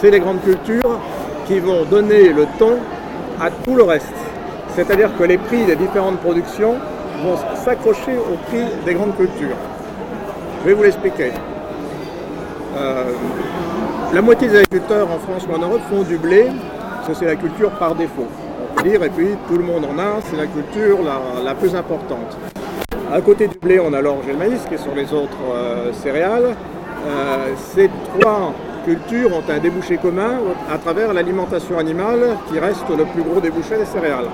c'est les grandes cultures qui vont donner le ton à tout le reste. C'est-à-dire que les prix des différentes productions vont s'accrocher au prix des grandes cultures. Je vais vous l'expliquer. Euh, la moitié des agriculteurs en France ou en Europe font du blé, ça c'est la culture par défaut. Dire, et puis tout le monde en a, c'est la culture la, plus importante. À côté du blé, on a l'orge et le maïs, qui sont les autres euh, céréales. Euh, ces trois cultures ont un débouché commun à travers l'alimentation animale, qui reste le plus gros débouché des céréales.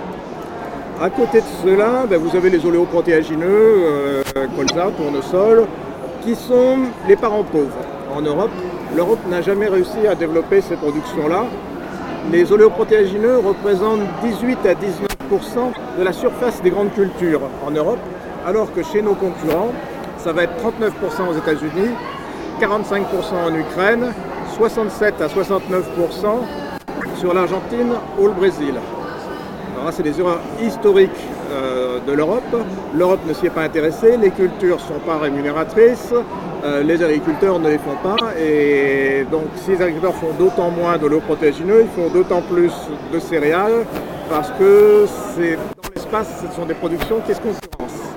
À côté de cela, ben, vous avez les oléoprotéagineux, euh, colza, tournesol, qui sont les parents pauvres. En Europe, l'Europe n'a jamais réussi à développer ces productions-là. Les oléoprotéagineux représentent 18 à 19% de la surface des grandes cultures en Europe, alors que chez nos concurrents, ça va être 39 aux États-Unis, 45% en Ukraine, 67 à 69% sur l'Argentine ou le Brésil. Alors c'est des erreurs historiques euh, de l'Europe. L'Europe ne s'y est pas intéressée, les cultures ne sont pas rémunératrices, euh, les agriculteurs ne les font pas, et donc si les agriculteurs font d'autant moins de l'eau protégineux, ils font d'autant plus de céréales, parce que c'est dans l'espace, ce sont des productions qui se concurrencent.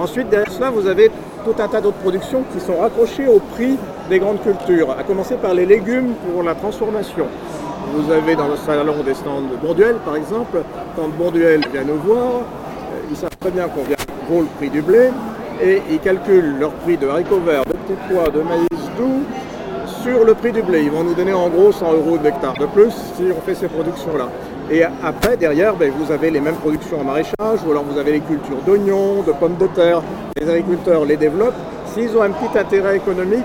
Ensuite, derrière cela, vous avez tout un tas d'autres productions qui sont raccrochées au prix des grandes cultures, à commencer par les légumes pour la transformation. Vous avez dans le salon des stands de Bourduel, par exemple, quand Bourduel vient nous voir, euh, ils savent très bien combien vaut le prix du blé, et ils calculent leur prix de haricots verts, de petits pois, de maïs doux sur le prix du blé. Ils vont nous donner en gros 100 euros d'hectare de plus si on fait ces productions-là. Et après, derrière, ben, vous avez les mêmes productions en maraîchage, ou alors vous avez les cultures d'oignons, de pommes de terre. Les agriculteurs les développent. S'ils ont un petit intérêt économique,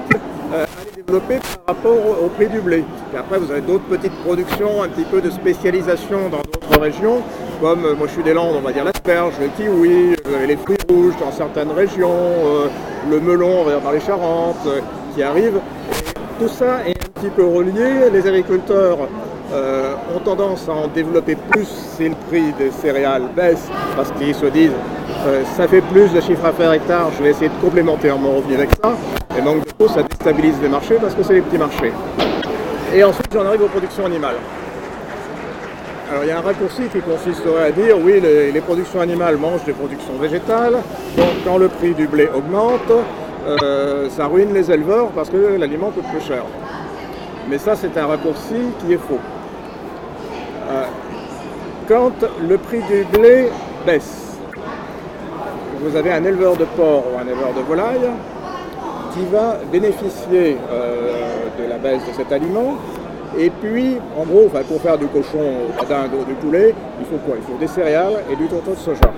par rapport au, prix du blé. Et après, vous avez d'autres petites productions, un petit peu de spécialisation dans d'autres régions, comme euh, moi je suis des Landes, on va dire l'asperge, le kiwi, avez les fruits rouges dans certaines régions, euh, le melon, on va dans les Charentes, qui arrive. tout ça est un petit peu relié. Les agriculteurs euh, ont tendance à en développer plus si le prix des céréales baisse, parce qu'ils se disent euh, ça fait plus de chiffre à faire hectare, je vais essayer de complémenter mon revenu avec ça. Donc du coup ça déstabilise les marchés parce que c'est les petits marchés. Et ensuite j'en arrive aux productions animales. Alors il y a un raccourci qui consisterait à dire oui les, les productions animales mangent des productions végétales, donc quand le prix du blé augmente, euh, ça ruine les éleveurs parce que l'aliment coûte plus cher. Mais ça c'est un raccourci qui est faux. Euh, quand le prix du blé baisse, vous avez un éleveur de porc ou un éleveur de volaille qui va bénéficier euh, de la baisse de cet aliment. Et puis, en gros, pour faire du cochon, ou du poulet, il faut quoi? Il faut des céréales et du tourteau de soja.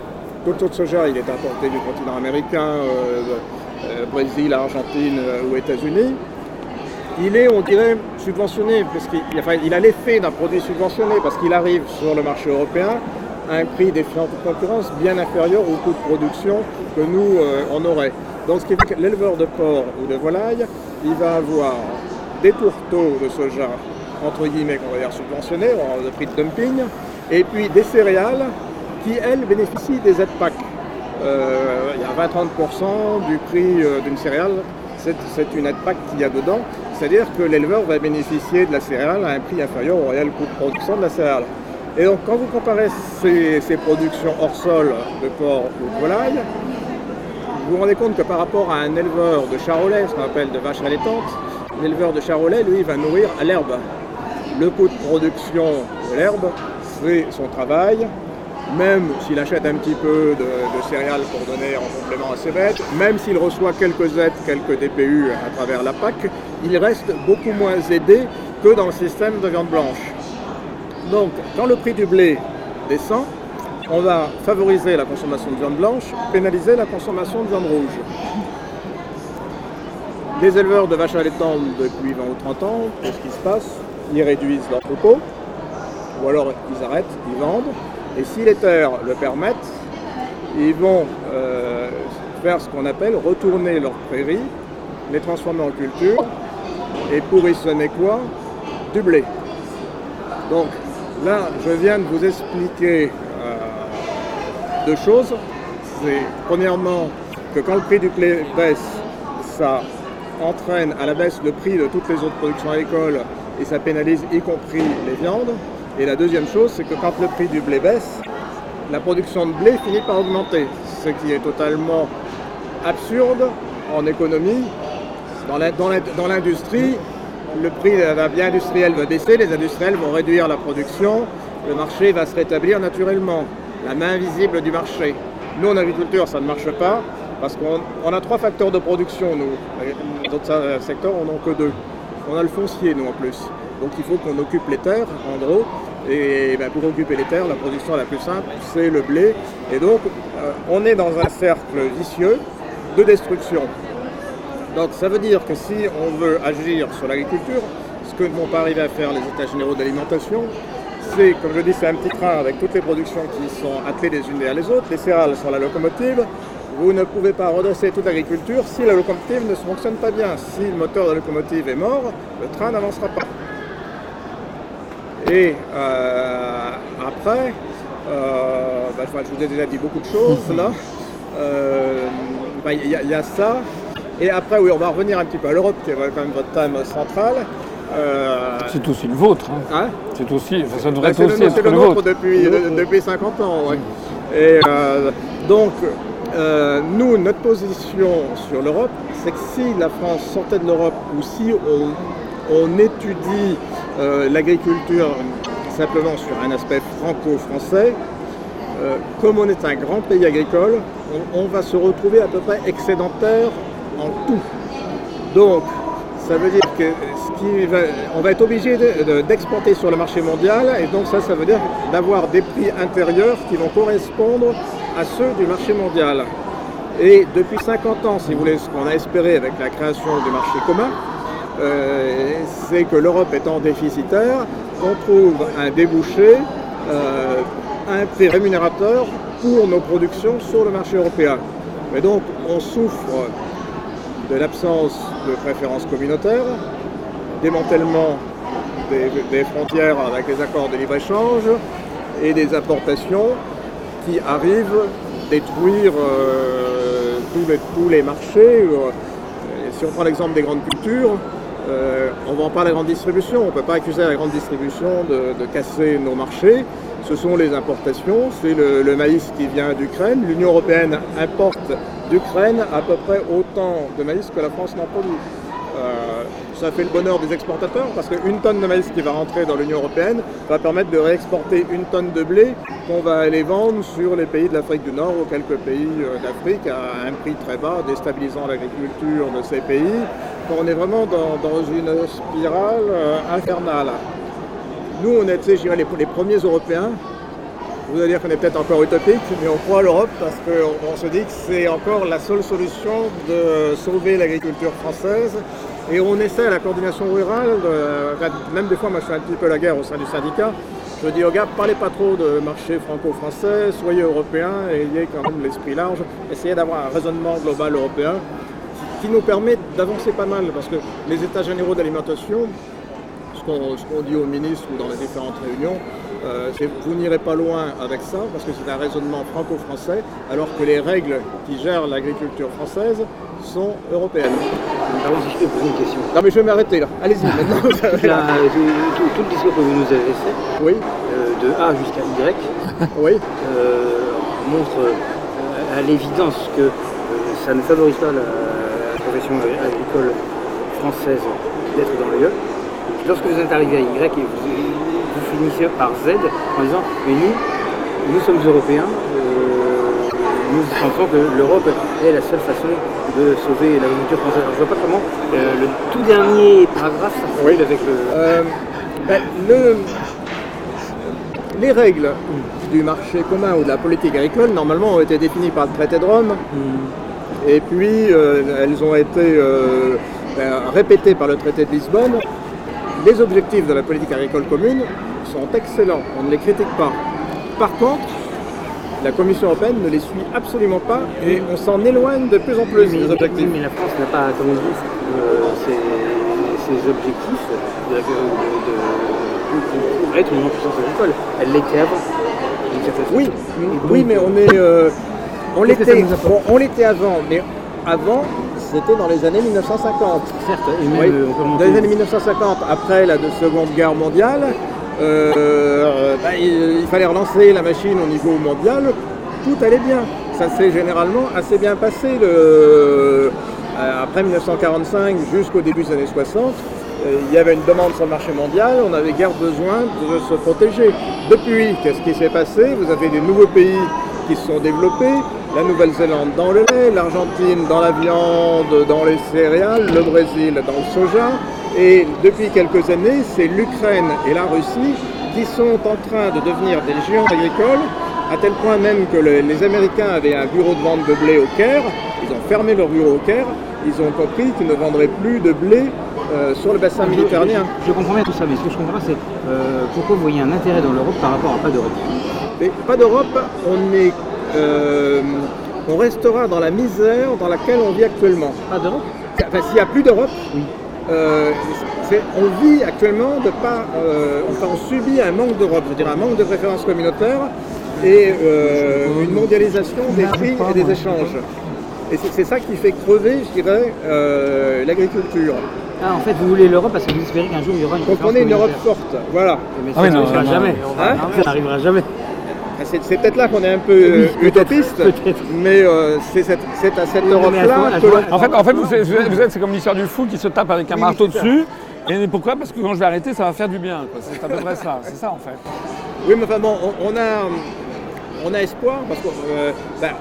Le tourteau de soja, il est importé du continent américain, euh, Brésil, Argentine ou États-Unis il est, on dirait, subventionné, parce qu'il a l'effet d'un produit subventionné, parce qu'il arrive sur le marché européen à un prix défiant toute concurrence bien inférieur au coût de production que nous, euh, on aurait. Donc ce qui fait que l'éleveur de porc ou de volaille, il va avoir des tourteaux de soja, entre guillemets, qu'on va dire subventionnés, de prix de dumping, et puis des céréales qui, elles, bénéficient des aides. Euh, il y a 20-30% du prix euh, d'une céréale, c'est une aide qu'il y a dedans. C'est-à-dire que l'éleveur va bénéficier de la céréale à un prix inférieur au réel coût de production de la céréale. Et donc quand vous comparez ces, productions hors sol de porc ou de volaille, vous vous rendez compte que par rapport à un éleveur de charolais, ce qu'on appelle de vaches allaitantes, l'éleveur de charolais, lui, va nourrir à l'herbe. Le coût de production de l'herbe, c'est son travail, même s'il achète un petit peu de, céréales pour donner en complément à ses bêtes, même s'il reçoit quelques aides, quelques DPU à travers la PAC, il reste beaucoup moins aidé que dans le système de viande blanche. Donc, quand le prix du blé descend, on va favoriser la consommation de viande blanche, pénaliser la consommation de viande rouge. Les éleveurs de vaches allaitantes depuis 20 ou 30 ans, qu'est-ce qui se passe? Ils réduisent leur troupeau, ou alors ils arrêtent, ils vendent, et si les terres le permettent, ils vont euh, faire ce qu'on appelle retourner leurs prairies, les transformer en culture, et pour y sonner quoi? Du blé. Donc là, je viens de vous expliquer deux choses. C'est premièrement que quand le prix du blé baisse, ça entraîne à la baisse le prix de toutes les autres productions agricoles et ça pénalise y compris les viandes. Et la deuxième chose, c'est que quand le prix du blé baisse, la production de blé finit par augmenter, ce qui est totalement absurde en économie. Dans l'industrie, le prix de la vie industrielle va baisser, les industriels vont réduire la production, le marché va se rétablir naturellement, la main visible du marché. Nous, en agriculture, ça ne marche pas parce qu'on a trois facteurs de production, nous. Les autres secteurs, on n'en que deux. On a le foncier, nous, en plus. Donc il faut qu'on occupe les terres, en gros. Et ben, pour occuper les terres, la production la plus simple, c'est le blé. Et donc, euh, on est dans un cercle vicieux de destruction. Donc ça veut dire que si on veut agir sur l'agriculture, ce que ne vont pas arriver à faire les États généraux d'alimentation, c'est, comme je dis, c'est un petit train avec toutes les productions qui sont attelées les unes derrière les autres, les céréales sur la locomotive. Vous ne pouvez pas redresser toute l'agriculture si la locomotive ne fonctionne pas bien. Si le moteur de la locomotive est mort, le train n'avancera pas. Et euh, après, euh, bah, je vous ai déjà dit beaucoup de choses là. Euh, bah, il y, a ça. Et après, oui, on va revenir un petit peu à l'Europe, qui est quand même votre thème central. C'est aussi le vôtre. Hein. hein c'est aussi, ça devrait bah, aussi le, être le, le nôtre depuis, depuis 50 ans. Et donc, nous, notre position sur l'Europe, c'est que si la France sortait de l'Europe ou si on étudie euh, l'agriculture simplement sur un aspect franco-français, euh, comme on est un grand pays agricole, on, va se retrouver à peu près excédentaire en tout. Donc, ça veut dire que on va être obligé d'exporter sur le marché mondial, et donc ça, ça veut dire d'avoir des prix intérieurs qui vont correspondre à ceux du marché mondial. Et depuis 50 ans, si vous voulez, ce qu'on a espéré avec la création du marché commun, euh, c'est que l'Europe étant déficitaire, on trouve un débouché, euh, un prix rémunérateur pour nos productions sur le marché européen. Mais donc on souffre de l'absence de préférences communautaires, démantèlement des, frontières avec les accords de libre-échange et des importations qui arrivent détruire euh, tous, les, marchés. si on prend l'exemple des grandes cultures, euh, on ne vend pas la grande distribution, on ne peut pas accuser la grande distribution de, casser nos marchés. Ce sont les importations, c'est le, maïs qui vient d'Ukraine. L'Union européenne importe d'Ukraine à peu près autant de maïs que la France n'en produit. Euh, ça fait le bonheur des exportateurs parce qu'une tonne de maïs qui va rentrer dans l'Union européenne va permettre de réexporter une tonne de blé qu'on va aller vendre sur les pays de l'Afrique du Nord ou quelques pays euh, d'Afrique à un prix très bas, déstabilisant l'agriculture de ces pays. On est vraiment dans, une spirale euh, infernale. Nous, on est, je les, les premiers Européens vous allez dire qu'on est peut-être encore utopique, mais on croit à l'Europe parce qu'on se dit que c'est encore la seule solution de sauver l'agriculture française. Et on essaie à la coordination rurale, même des fois, moi je fais un petit peu la guerre au sein du syndicat. Je dis aux gars, parlez pas trop de marché franco-français, soyez européens et ayez quand même l'esprit large. Essayez d'avoir un raisonnement global européen qui nous permet d'avancer pas mal parce que les états généraux d'alimentation, ce qu'on dit aux ministres ou dans les différentes réunions, euh, vous n'irez pas loin avec ça parce que c'est un raisonnement franco-français, alors que les règles qui gèrent l'agriculture française sont européennes. Pardon si je peux poser une question. Non mais je vais m'arrêter là. Allez-y maintenant. tout, le discours que vous nous avez fait, oui. Euh, de A jusqu'à Y, oui. Euh, montre à l'évidence que ça ne favorise pas la, profession agricole française d'être dans le Lorsque vous êtes arrivé à Y et vous, vous finissez par Z en disant mais nous, nous sommes européens, euh, nous pensons que l'Europe est la seule façon de sauver l'agriculture française. je ne vois pas comment euh, le tout dernier paragraphe s'articule avec euh, ben, le... Les règles du marché commun ou de la politique agricole, normalement, ont été définies par le traité de Rome. Hmm. Et puis, elles ont été ben, répétées par le traité de Lisbonne les objectifs de la politique agricole commune sont excellents, on ne les critique pas. Par contre, la Commission européenne ne les suit absolument pas et on s'en éloigne de plus en plus des objectifs. mais la France n'a pas, comme on dit, ses, objectifs de, pour être une puissance agricole. Elle l'était avant. Oui, oui, mais on est, euh, on l'était, on l'était avant, mais avant c'était dans les années 1950. Certes, et même, euh, Dans les années 1950, après la Seconde Guerre mondiale, euh, bah, il, fallait relancer la machine au niveau mondial, tout allait bien. Ça s'est généralement assez bien passé après 1945 jusqu'au début des années 60. il y avait une demande sur le marché mondial, on avait guère besoin de se protéger. Depuis, qu'est-ce qui s'est passé? Vous avez des nouveaux pays qui se sont développés, la Nouvelle-Zélande dans le lait, l'Argentine dans la viande, dans les céréales, le Brésil dans le soja. Et depuis quelques années, c'est l'Ukraine et la Russie qui sont en train de devenir des géants agricoles, à tel point même que les Américains avaient un bureau de vente de blé au Caire, ils ont fermé leur bureau au Caire, ils ont compris qu'ils ne vendraient plus de blé euh, sur le bassin méditerranéen. Je, comprends bien tout ça, mais ce que je comprends pas, c'est euh, pourquoi vous voyez un intérêt dans l'Europe par rapport à pas d'Europe? Pas d'Europe, on, est, euh, on restera dans la misère dans laquelle on vit actuellement. Pas d'Europe Enfin, s'il n'y a plus d'Europe, on vit actuellement de pas. enfin, on subit un manque d'Europe, je veux dire un manque de références communautaires et une mondialisation des prix et des échanges. Et c'est ça qui fait crever, je dirais, l'agriculture. Ah, en fait, vous voulez l'Europe parce que vous espérez qu'un jour il y aura une Comprenez une Europe forte, voilà. Mais ça ah n'arrivera jamais. Hein ça n'arrivera jamais. Ah, c'est peut-être là qu'on est un peu utopiste, mais euh, c'est à cette Europe-là. En fait, en fait vous, êtes, c'est comme l'histoire du fou qui se tape avec un marteau dessus. Et pourquoi? Parce que quand je vais arrêter, ça va faire du bien. C'est à peu près ça. C'est ça, en fait. Oui, mais enfin bon, on a on a espoir parce qu'on euh, ben,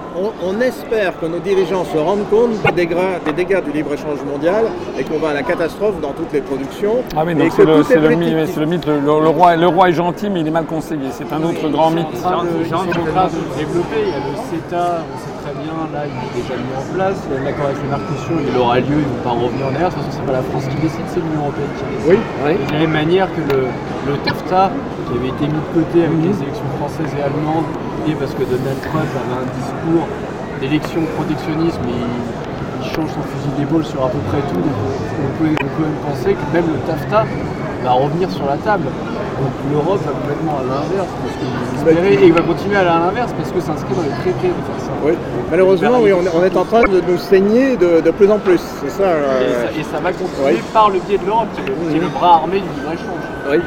on, espère que nos dirigeants se rendent compte des dégâts, du libre-échange mondial et qu'on va à la catastrophe dans toutes les productions. Ah oui, c'est le, mythe, le, roi, le roi est gentil mais il est mal conseillé, c'est un autre grand mythe. C'est en train de développer, il y a le CETA, on sait très bien, là il est déjà mis en place, l'accord avec le Mercosur, il aura lieu, ils ne vont pas revenir en arrière, de toute façon c'est pas la France qui décide, c'est l'Union Européenne qui décide. Oui, De la même manière que le, le TAFTA, qui avait été mis de côté avec les élections françaises et allemandes, parce que Donald Trump avait un discours d'élection protectionnisme et il, change son fusil d'épaule sur à peu près tout. Donc on peut, même penser que même le TAFTA va revenir sur la table. Donc l'Europe va complètement à l'inverse, parce que et il va continuer à l'inverse parce que c'est inscrit dans les traités de faire ça. Oui. Malheureusement, oui, on est, en train de nous saigner de, plus en plus. C'est ça, euh, et, ça, va continuer par le biais de l'Europe, qui, est le bras armé du libre-échange. Oui.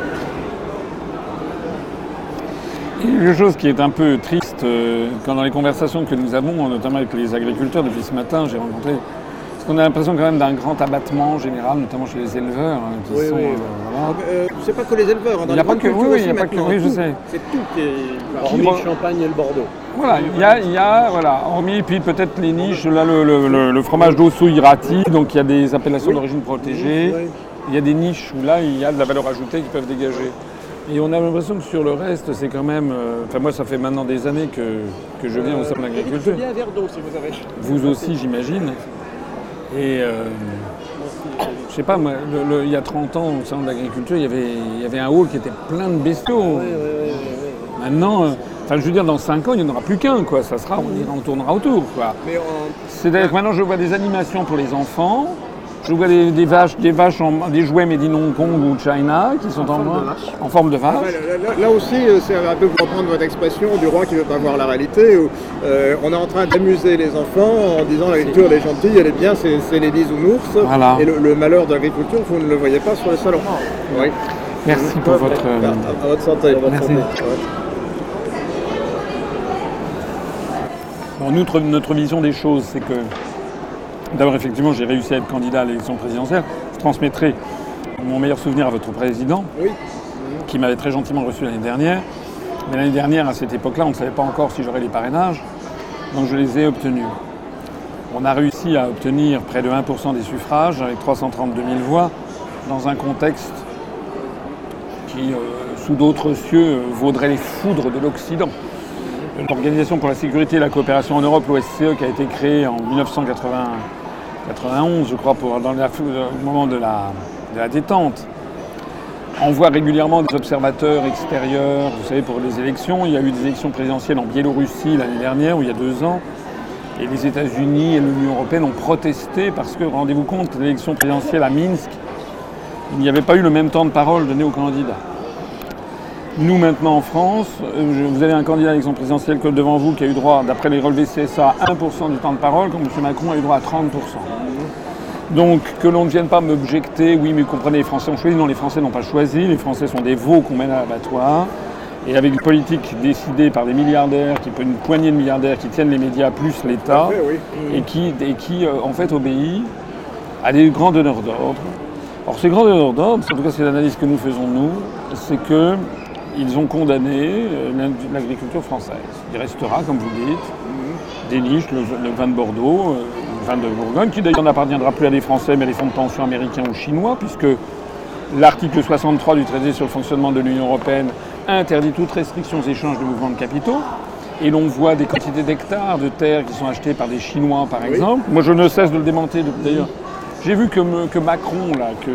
Quelque chose qui est un peu triste, euh, quand dans les conversations que nous avons, notamment avec les agriculteurs depuis ce matin, j'ai rencontré. Parce qu'on a l'impression quand même d'un grand abattement général, notamment chez les éleveurs. Hein, qui oui, sont, oui. Euh, euh, c'est pas que les éleveurs, hein, dans il n'y a pas que, oui, il n'y a pas que, oui, je sais. C'est tout qui est. Hormis le Champagne et le Bordeaux. Voilà, il y a, y a voilà, hormis, puis peut-être les niches, là, le, le, le, fromage d'Ossou Irati, donc il y a des appellations d'origine protégée. Il y a des niches où là, il y a de la valeur ajoutée qui peuvent dégager. Et on a l'impression que sur le reste, c'est quand même. Euh, enfin, moi, ça fait maintenant des années que, que je viens au sein de l'agriculture. verre d'eau si vous avez. Vous aussi, j'imagine. Et. Euh, je sais pas, moi, il y a 30 ans, au sein de l'agriculture, il y, avait, il y avait un hall qui était plein de bestiaux. Oui, oui, oui, maintenant, euh, enfin, je veux dire, dans 5 ans, il n'y en aura plus qu'un, quoi. Ça sera, on, tournera autour, quoi. C'est-à-dire que maintenant, je vois des animations pour les enfants. Je vois des, vaches, des vaches en, des jouets made in Hong Kong ou China qui sont en, en, forme de vache. là, aussi, euh, c'est un peu pour reprendre votre expression du roi qui ne veut pas voir la réalité. Où, euh, on est en train d'amuser les enfants en disant l'agriculture elle est gentille, elle est bien, c'est les bisounours. Voilà. Et le, malheur de l'agriculture, vous ne le voyez pas sur le salon. Oui. Merci pour votre. À, votre santé. Merci. Bon, notre vision des choses, c'est que D'abord, effectivement, j'ai réussi à être candidat à l'élection présidentielle. Je transmettrai mon meilleur souvenir à votre président, qui m'avait très gentiment reçu l'année dernière. Mais l'année dernière, à cette époque-là, on ne savait pas encore si j'aurais les parrainages, donc je les ai obtenus. On a réussi à obtenir près de 1% des suffrages, avec 332 000 voix, dans un contexte qui, euh, sous d'autres cieux, vaudrait les foudres de l'Occident. L'Organisation pour la sécurité et la coopération en Europe, l'OSCE, qui a été créée en 1980. 91, je crois, pour, dans le moment de la, détente. On voit régulièrement des observateurs extérieurs, vous savez, pour les élections. Il y a eu des élections présidentielles en Biélorussie l'année dernière, ou il y a deux ans. Et les États-Unis et l'Union européenne ont protesté parce que, rendez-vous compte, l'élection présidentielle à Minsk, il n'y avait pas eu le même temps de parole donné aux candidats. Nous maintenant en France, euh, vous avez un candidat à l'élection présidentielle que devant vous qui a eu droit, d'après les relevés CSA, à 1% du temps de parole, quand M. Macron a eu droit à 30%. Donc que l'on ne vienne pas m'objecter, oui mais vous comprenez, les Français ont choisi, non les Français n'ont pas choisi, les Français sont des veaux qu'on mène à l'abattoir. Et avec une politique décidée par des milliardaires, qui, une poignée de milliardaires qui tiennent les médias plus l'État, et qui, et qui euh, en fait obéit à des grands donneurs d'ordre. Or ces grands donneurs d'ordre, en tout cas c'est l'analyse que nous faisons nous, c'est qu'ils ont condamné euh, l'agriculture française. Il restera, comme vous dites, des niches, le, vin de Bordeaux, euh, le vin de Bourgogne, qui d'ailleurs n'appartiendra plus à des Français mais à des fonds de pension américains ou chinois, puisque l'article 63 du traité sur le fonctionnement de l'Union européenne interdit toute restriction aux échanges de mouvements de capitaux. Et l'on voit des quantités d'hectares de terres qui sont achetées par des Chinois, par exemple. Moi, je ne cesse de le démonter. D'ailleurs, j'ai vu que, que, Macron, là, que,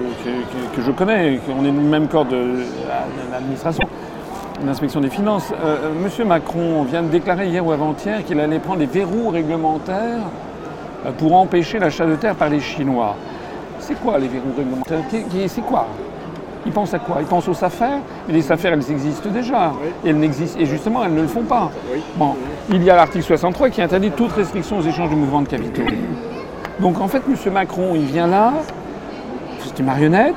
que, je connais, qu'on est du même corps de, l'administration, l'inspection des finances, euh, euh, Monsieur Macron vient de déclarer hier ou avant-hier qu'il allait prendre des verrous réglementaires euh, pour empêcher l'achat de terres par les Chinois. C'est quoi les verrous réglementaires? C'est quoi? Ils pensent à quoi? Ils pensent aux affaires, mais les affaires, elles existent déjà. Et, elles et justement, elles ne le font pas. Bon, il y a l'article 63 qui interdit toute restriction aux échanges de mouvements de capitaux. Donc en fait, M. Macron, il vient là, c'est une marionnette,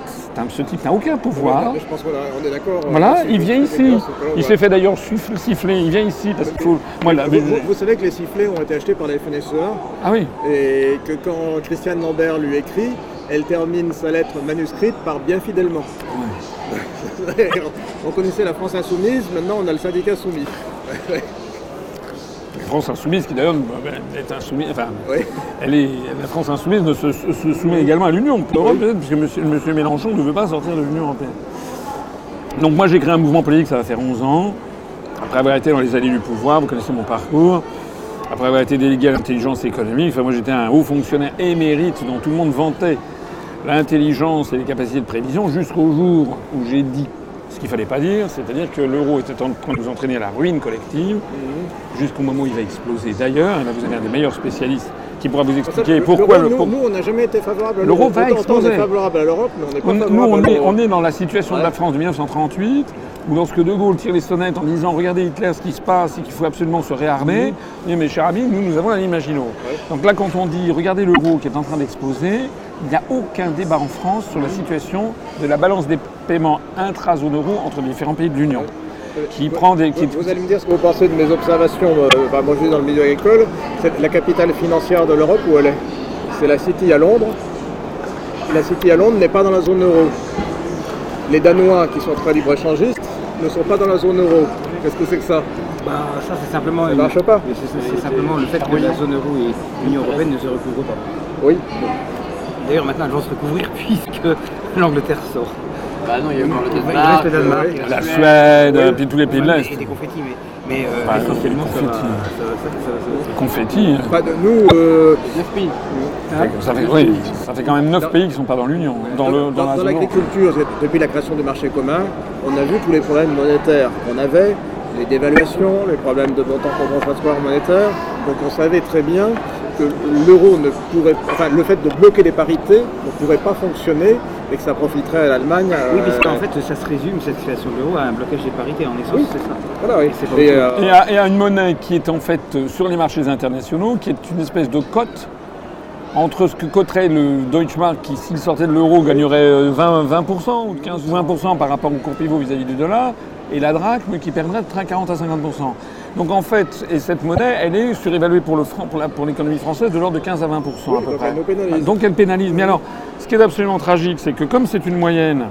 ce type n'a aucun pouvoir. Je pense qu'on est d'accord. Voilà, il vient ici. Il s'est fait d'ailleurs siffler, il vient ici parce qu'il faut. vous, savez que les sifflets ont été achetés par la FNSEA. Ah oui. Et que quand Christiane Lambert lui écrit, elle termine sa lettre manuscrite par bien fidèlement. on connaissait la France insoumise, maintenant on a le syndicat soumis. France insoumise qui d'ailleurs est insoumise, enfin, elle est, la France insoumise ne se, soumet également à l'Union. Européenne, puisque monsieur, monsieur, Mélenchon ne veut pas sortir de l'Union européenne. Donc moi j'ai créé un mouvement politique, ça va faire 11 ans, après avoir été dans les allées du pouvoir, vous connaissez mon parcours, après avoir été délégué à l'intelligence économique, enfin moi j'étais un haut fonctionnaire émérite dont tout le monde vantait l'intelligence et les capacités de prévision jusqu'au jour où j'ai dit ce qu'il ne fallait pas dire, c'est-à-dire que l'euro était en train de nous entraîner à la ruine collective, jusqu'au moment où il va exploser d'ailleurs. Et là, vous avez un des meilleurs spécialistes qui pourra vous expliquer pourquoi le, nous, on n'a jamais été favorable à l'euro. va exploser. On est favorable à l'Europe, mais on n'est pas favorable nous, on est, on est dans la situation de la France de 1938, où lorsque De Gaulle tire les sonnettes en disant Regardez Hitler, ce qui se passe, et qu'il faut absolument se réarmer, mmh. dit Mais cher ami, nous, nous avons la Imagino. Donc là, quand on dit Regardez l'euro qui est en train d'exploser, il n'y a aucun débat en France sur la situation de la balance des paiements intra-zone euro entre les différents pays de l'Union. Qui prend des, Vous allez me dire ce que vous pensez de mes observations. Euh, moi, je suis dans le milieu agricole. C'est la capitale financière de l'Europe où elle est C'est la City à Londres. La City à Londres n'est pas dans la zone euro. Les Danois, qui sont très libre-échangistes, ne sont pas dans la zone euro. Qu'est-ce que c'est que ça? Bah, ça c'est simplement, ça marche pas. C'est simplement le fait que la zone euro et l'Union européenne ne se recouvrent pas. Oui. D'ailleurs, maintenant, elles vont se recouvrir puisque l'Angleterre sort. Bah non, il y a encore le Danemark, la Suède, puis tous les pays de l'Est. Il y a des confettis, mais, mais euh, bah, essentiellement, ça va. Confettis. Pas de nous. Euh... 9 pays. Ça fait, oui, ça fait quand même 9 pays qui ne sont pas dans l'Union. Dans, dans, dans, dans l'agriculture, depuis la création du marché commun, on a vu tous les problèmes monétaires qu'on avait, les dévaluations, les problèmes de montant compensatoire monétaire. Donc on savait très bien que l'euro ne pourrait, enfin le fait de bloquer les parités ne pourrait pas fonctionner et que ça profiterait à l'Allemagne. Oui, parce qu'en fait, ça se résume cette situation de l'euro à un blocage des parités. En essence, c'est ça. Voilà, oui. Euh, et, à, une monnaie qui est en fait sur les marchés internationaux, qui est une espèce de cote entre ce que coterait le Deutschmark qui, s'il sortait de l'euro, gagnerait 20, 20% ou 15 ou 20% par rapport au cours pivot vis-à-vis du dollar, et la drachme qui perdrait de 40 à 50%. Donc en fait, et cette monnaie, elle est surévaluée pour le franc, pour l'économie française de l'ordre de 15 à 20% à peu près. donc elle pénalise. Mais alors, ce qui est absolument tragique, c'est que comme c'est une moyenne,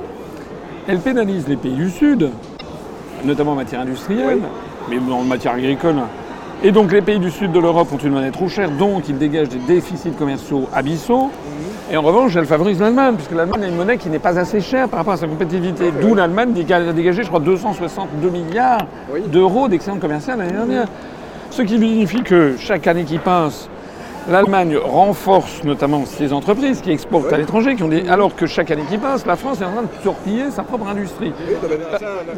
elle pénalise les pays du Sud, notamment en matière industrielle, mais en matière agricole. Et donc les pays du Sud de l'Europe ont une monnaie trop chère, donc ils dégagent des déficits commerciaux abyssaux. Et en revanche, elle favorise l'Allemagne, puisque l'Allemagne a une monnaie qui n'est pas assez chère par rapport à sa compétitivité. D'où l'Allemagne a dégagé, je crois, 262 milliards d'euros d'excédent commercial l'année dernière. Ce qui signifie que chaque année qui passe, L'Allemagne renforce notamment ses entreprises qui exportent à l'étranger, alors que chaque année qui passe, la France est en train de torpiller sa propre industrie.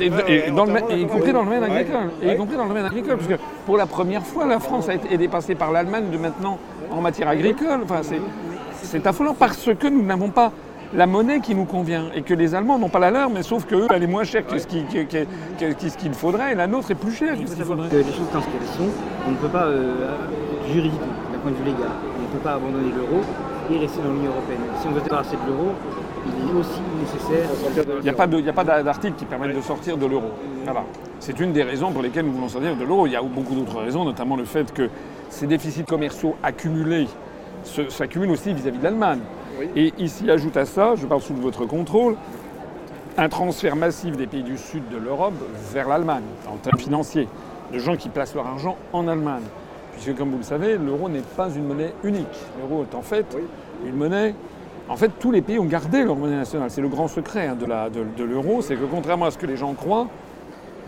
y compris dans le domaine agricole. Et y compris dans le domaine agricole, parce que pour la première fois, la France a été dépassée par l'Allemagne de maintenant en matière agricole. Enfin, c'est affolant parce que nous n'avons pas la monnaie qui nous convient et que les Allemands n'ont pas la leur, mais sauf qu'eux, elle est moins chère que ce qu'il faudrait et la nôtre est plus chère que ce qu'il faudrait. les choses sont on ne peut pas, euh, juridiquement, point de vue légal, on ne peut pas abandonner l'euro et rester dans l'Union européenne. Si on veut se débarrasser de l'euro, il est aussi nécessaire. Il n'y a pas d'article qui permette de sortir de l'euro. Voilà. C'est une des raisons pour lesquelles nous voulons sortir de l'euro. Il y a beaucoup d'autres raisons, notamment le fait que ces déficits commerciaux accumulés s'accumulent aussi vis-à-vis de l'Allemagne. Et ici ajoute à ça, je parle sous votre contrôle, un transfert massif des pays du sud de l'Europe vers l'Allemagne, en termes financiers, de gens qui placent leur argent en Allemagne. Puisque, comme vous le savez, l'euro n'est pas une monnaie unique. L'euro est en fait une monnaie. En fait, tous les pays ont gardé leur monnaie nationale. C'est le grand secret hein, de l'euro, c'est que contrairement à ce que les gens croient,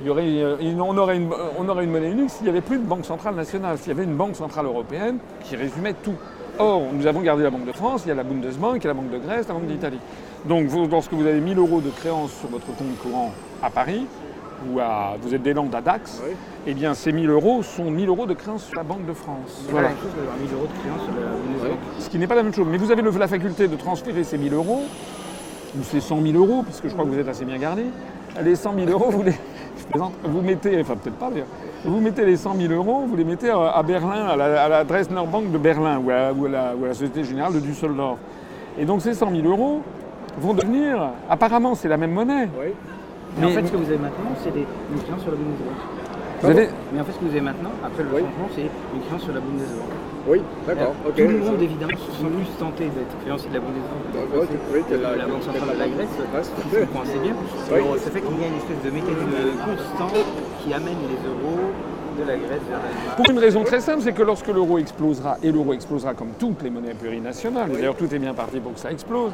il y aurait, euh, on, aurait une, on, aurait une, monnaie unique s'il n'y avait plus de banque centrale nationale, s'il y avait une banque centrale européenne qui résumait tout. Or, nous avons gardé la Banque de France, il y a la Bundesbank, il y a la Banque de Grèce, la Banque d'Italie. Donc, lorsque vous avez 1000 euros de créances sur votre compte courant à Paris, ou à, vous êtes des Landes à Dax, eh bien ces 1000 euros sont 1000 euros de créances sur la Banque de France. Voilà. 1000 euros de créances sur la Ce qui n'est pas la même chose. Mais vous avez la faculté de transférer ces 1000 euros, ou ces 100 000 euros, puisque je crois que vous êtes assez bien gardé. Les 100 000 euros, vous les, vous mettez, enfin peut-être pas vous mettez les 100 000 euros, vous les mettez à Berlin, à la, Dresdner Bank de Berlin ou à, la, Société Générale de Düsseldorf. Et donc ces 100 000 euros vont devenir, apparemment c'est la même monnaie. Oui. Mais, en fait ce que vous avez maintenant, c'est des, une créance sur la Bundesbank. Mais en fait ce que vous avez maintenant, après le changement, c'est une créance sur la Bundesbank. Oui, d'accord. Tout le monde, évidemment, se sont plus tentés d'être créanciers de la Bundesbank. Oui, la, la, Banque centrale de la Grèce, c'est assez bien. Ça fait qu'il y a une espèce de mécanisme constant qui amène les euros de la Grèce vers l'Allemagne. Pour une raison très simple, c'est que lorsque l'euro explosera, et l'euro explosera comme toutes les monnaies plurinationales, d'ailleurs tout est bien parti pour que ça explose,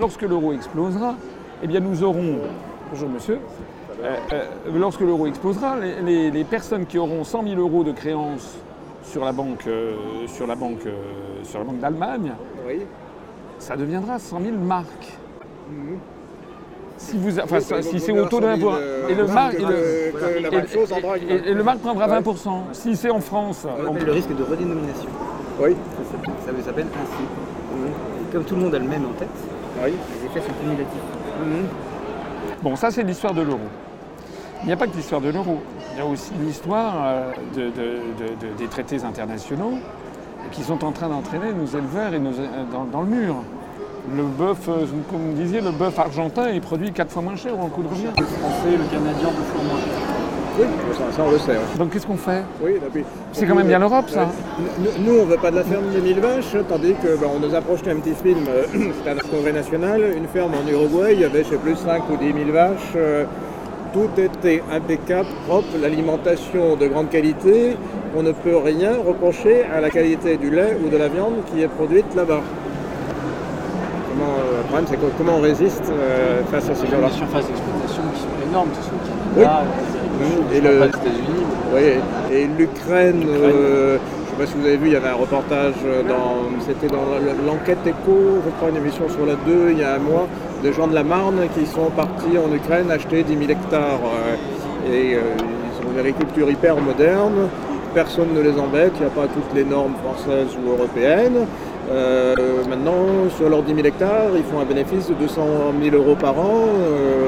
lorsque l'euro explosera, eh bien nous aurons. Bonjour monsieur. Euh, euh, lorsque l'euro explosera, les, les personnes qui auront 100 000 euros de créances sur la banque, euh, sur la banque, euh, sur la banque d'Allemagne, ça deviendra 100 000 marques. Mhm. Si, vous, enfin, si c'est au taux de 1%, et le marque, et prendra 20%. Si c'est en France, on le risque de redénomination. Oui. Ça, s'appelle ainsi. Comme tout le monde a le même en tête, les effets sont cumulatifs. Mhm. Bon, ça c'est l'histoire de l'euro. Il n'y a pas que l'histoire de l'euro. Il y a aussi l'histoire euh, des traités internationaux qui sont en train d'entraîner nos éleveurs et euh, dans, le mur. Le bœuf, euh, comme vous disiez, le bœuf argentin est produit quatre fois moins cher en coût de revient. Le français, le canadien, deux fois moins cher. Oui, ça, on le sait. Donc qu'est-ce qu'on fait? Oui, C'est quand même bien l'Europe, ça. Nous, on ne veut pas de la ferme de 1000 vaches, tandis que bah, on nous a projeté un petit film, c'était un congrès national, une ferme en Uruguay, il y avait, je sais plus, 5 ou 10 000 vaches tout était impeccable, propre, l'alimentation de grande qualité. On ne peut rien reprocher à la qualité du lait ou de la viande qui est produite là-bas. Comment, euh, le problème, c'est comment on résiste euh, face à ces gens-là? Les surfaces d'exploitation qui sont énormes, ce soit au Canada, et le, les États-Unis. Oui, et l'Ukraine. Euh, je ne sais pas si vous avez vu, il y avait un reportage dans, c'était dans l'enquête écho, je crois une émission sur la 2 il y a un mois, de gens de la Marne qui sont partis en Ukraine acheter 10 000 hectares. Euh, et euh, ils ont une agriculture hyper moderne, personne ne les embête, il n'y a pas toutes les normes françaises ou européennes. Euh, maintenant, sur leurs 10 000 hectares, ils font un bénéfice de 200 000 euros par an,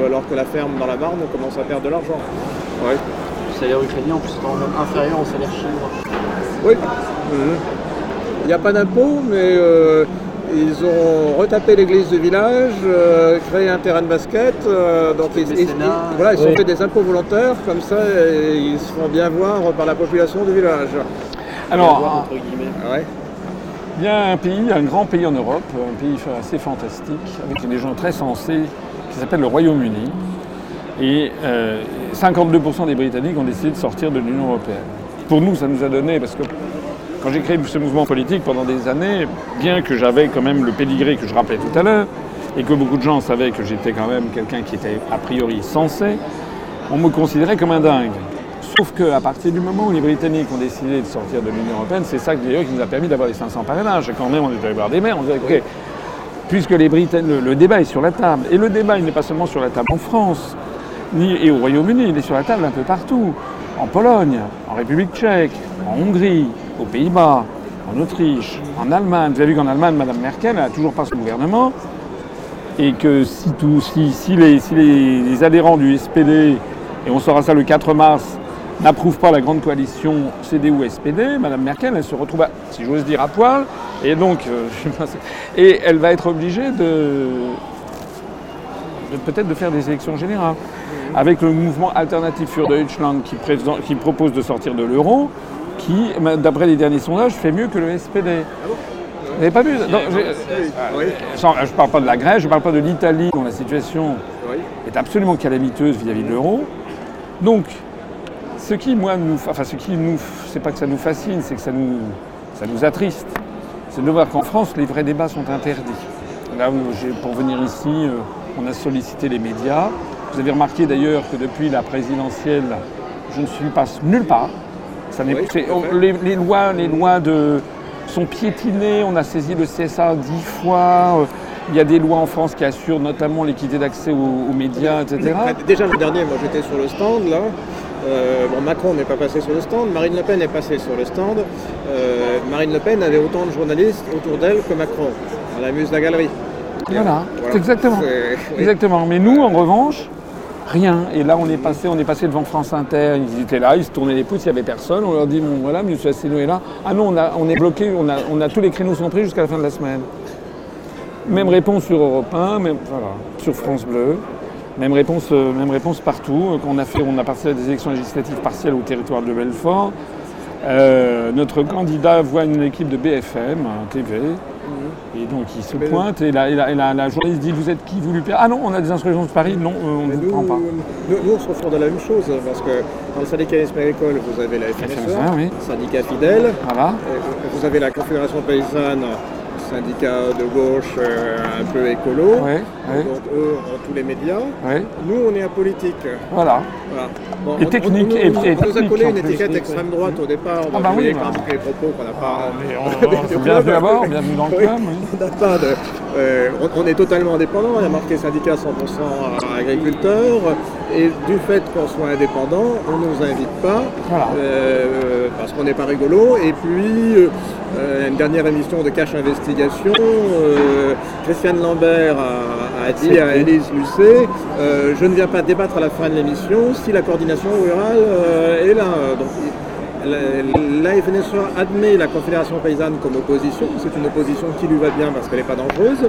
alors que la ferme dans la Marne commence à perdre de l'argent. Ouais. Le salaire ukrainien, en plus, est inférieur au salaire chinois. Oui. Il n'y a pas d'impôt, mais ils ont retapé l'église du village, euh, créé un terrain de basket. Euh, donc ils, voilà, ils ont fait des impôts volontaires, comme ça ils se font bien voir par la population du village. Alors, il y a un pays, un grand pays en Europe, un pays assez fantastique, avec des gens très sensés, qui s'appelle le Royaume-Uni. Et 52% euh, des Britanniques ont décidé de sortir de l'Union européenne. Pour nous, ça nous a donné, parce que quand j'ai créé ce mouvement politique pendant des années, bien que j'avais quand même le pédigré que je rappelais tout à l'heure, et que beaucoup de gens savaient que j'étais quand même quelqu'un qui était a priori sensé, on me considérait comme un dingue. Sauf qu'à partir du moment où les Britanniques ont décidé de sortir de l'Union Européenne, c'est ça d'ailleurs qui nous a permis d'avoir les 500 parrainages. Quand même, on est allé voir des maires, on disait, ok, puisque le, débat est sur la table, et le débat n'est pas seulement sur la table en France, ni et au Royaume-Uni, il est sur la table un peu partout, en Pologne, en République tchèque, en Hongrie, aux Pays-Bas, en Autriche, en Allemagne. Vous avez vu qu'en Allemagne, Mme Merkel n'a toujours pas son gouvernement. et que si, si, les, adhérents du SPD, et on saura ça le 4 mars, n'approuvent pas la grande coalition CDU-SPD, Mme Merkel, elle se retrouve, si j'ose dire, à poil, et donc, euh, et elle va être obligée de, peut-être de faire des élections générales. Avec le mouvement Alternative für Deutschland qui, qui propose de sortir de l'euro, qui, d'après les derniers sondages, fait mieux que le SPD. Vous n'avez pas vu? Je ne parle pas de la Grèce, je ne parle pas de l'Italie, dont la situation est absolument calamiteuse vis-à-vis de l'euro. Donc, ce qui, moi, nous, enfin, ce qui nous, c'est pas que ça nous fascine, c'est que ça nous, ça nous attriste. C'est de voir qu'en France, les vrais débats sont interdits. Là, pour venir ici, euh, on a sollicité les médias. Vous avez remarqué d'ailleurs que depuis la présidentielle, je ne suis pas nulle part. Ça les, lois, les lois de, sont piétinés. On a saisi le CSA dix fois. Euh, il y a des lois en France qui assurent notamment l'équité d'accès aux, médias, etc. Déjà le dernier, moi j'étais sur le stand là. Euh, bon, Macron n'est pas passé sur le stand, Marine Le Pen est passée sur le stand. Euh, Marine Le Pen avait autant de journalistes autour d'elle que Macron. Elle amuse la galerie. Voilà, exactement. exactement. Mais nous, en revanche, Rien. Et là, on est passé, on est passé devant France Inter. Ils étaient là, ils se tournaient les pouces, il n'y avait personne. On leur dit, bon, voilà, M. Asselineau est là. Ah non, on, est bloqué, on a, tous les créneaux sont jusqu'à la fin de la semaine. Même réponse sur Europe 1, même, voilà, sur France Bleu. Même réponse, euh, même réponse partout. On a, fait, on a passé des élections législatives partielles au territoire de Belfort. Euh, notre candidat voit une équipe de BFM, TV, et donc il se pointe et la, la, journaliste dit Vous êtes qui Vous lui Ah non, on a des instructions de Paris, non, euh, on ne vous prend pas. Nous, on se retrouve de la même chose parce que dans le syndicalisme agricole, vous avez la FNSE, syndicat fidèle, vous avez la Confédération paysanne syndicats de gauche euh, un peu écolo. Donc eux ont tous les médias. Nous, on est apolitique. Voilà. et technique. On, on, nous a collé une étiquette extrême droite au départ. On ah bah oui, bah. les propos qu'on n'a pas. Ah, bienvenue à bord, bienvenue dans le club. On, euh, on, est totalement indépendant. Il y a marqué syndicat 100% agriculteurs. Et du fait qu'on soit indépendant, on ne nous invite pas. Euh, parce qu'on n'est pas rigolo. Et puis. Euh, une dernière émission de Cache Investigation, euh, Christiane Lambert a, dit à Élise Lucet euh, Je ne viens pas débattre à la fin de l'émission si la coordination rurale est là. Donc, la FNSEA admet la Confédération paysanne comme opposition. C'est une opposition qui lui va bien parce qu'elle n'est pas dangereuse.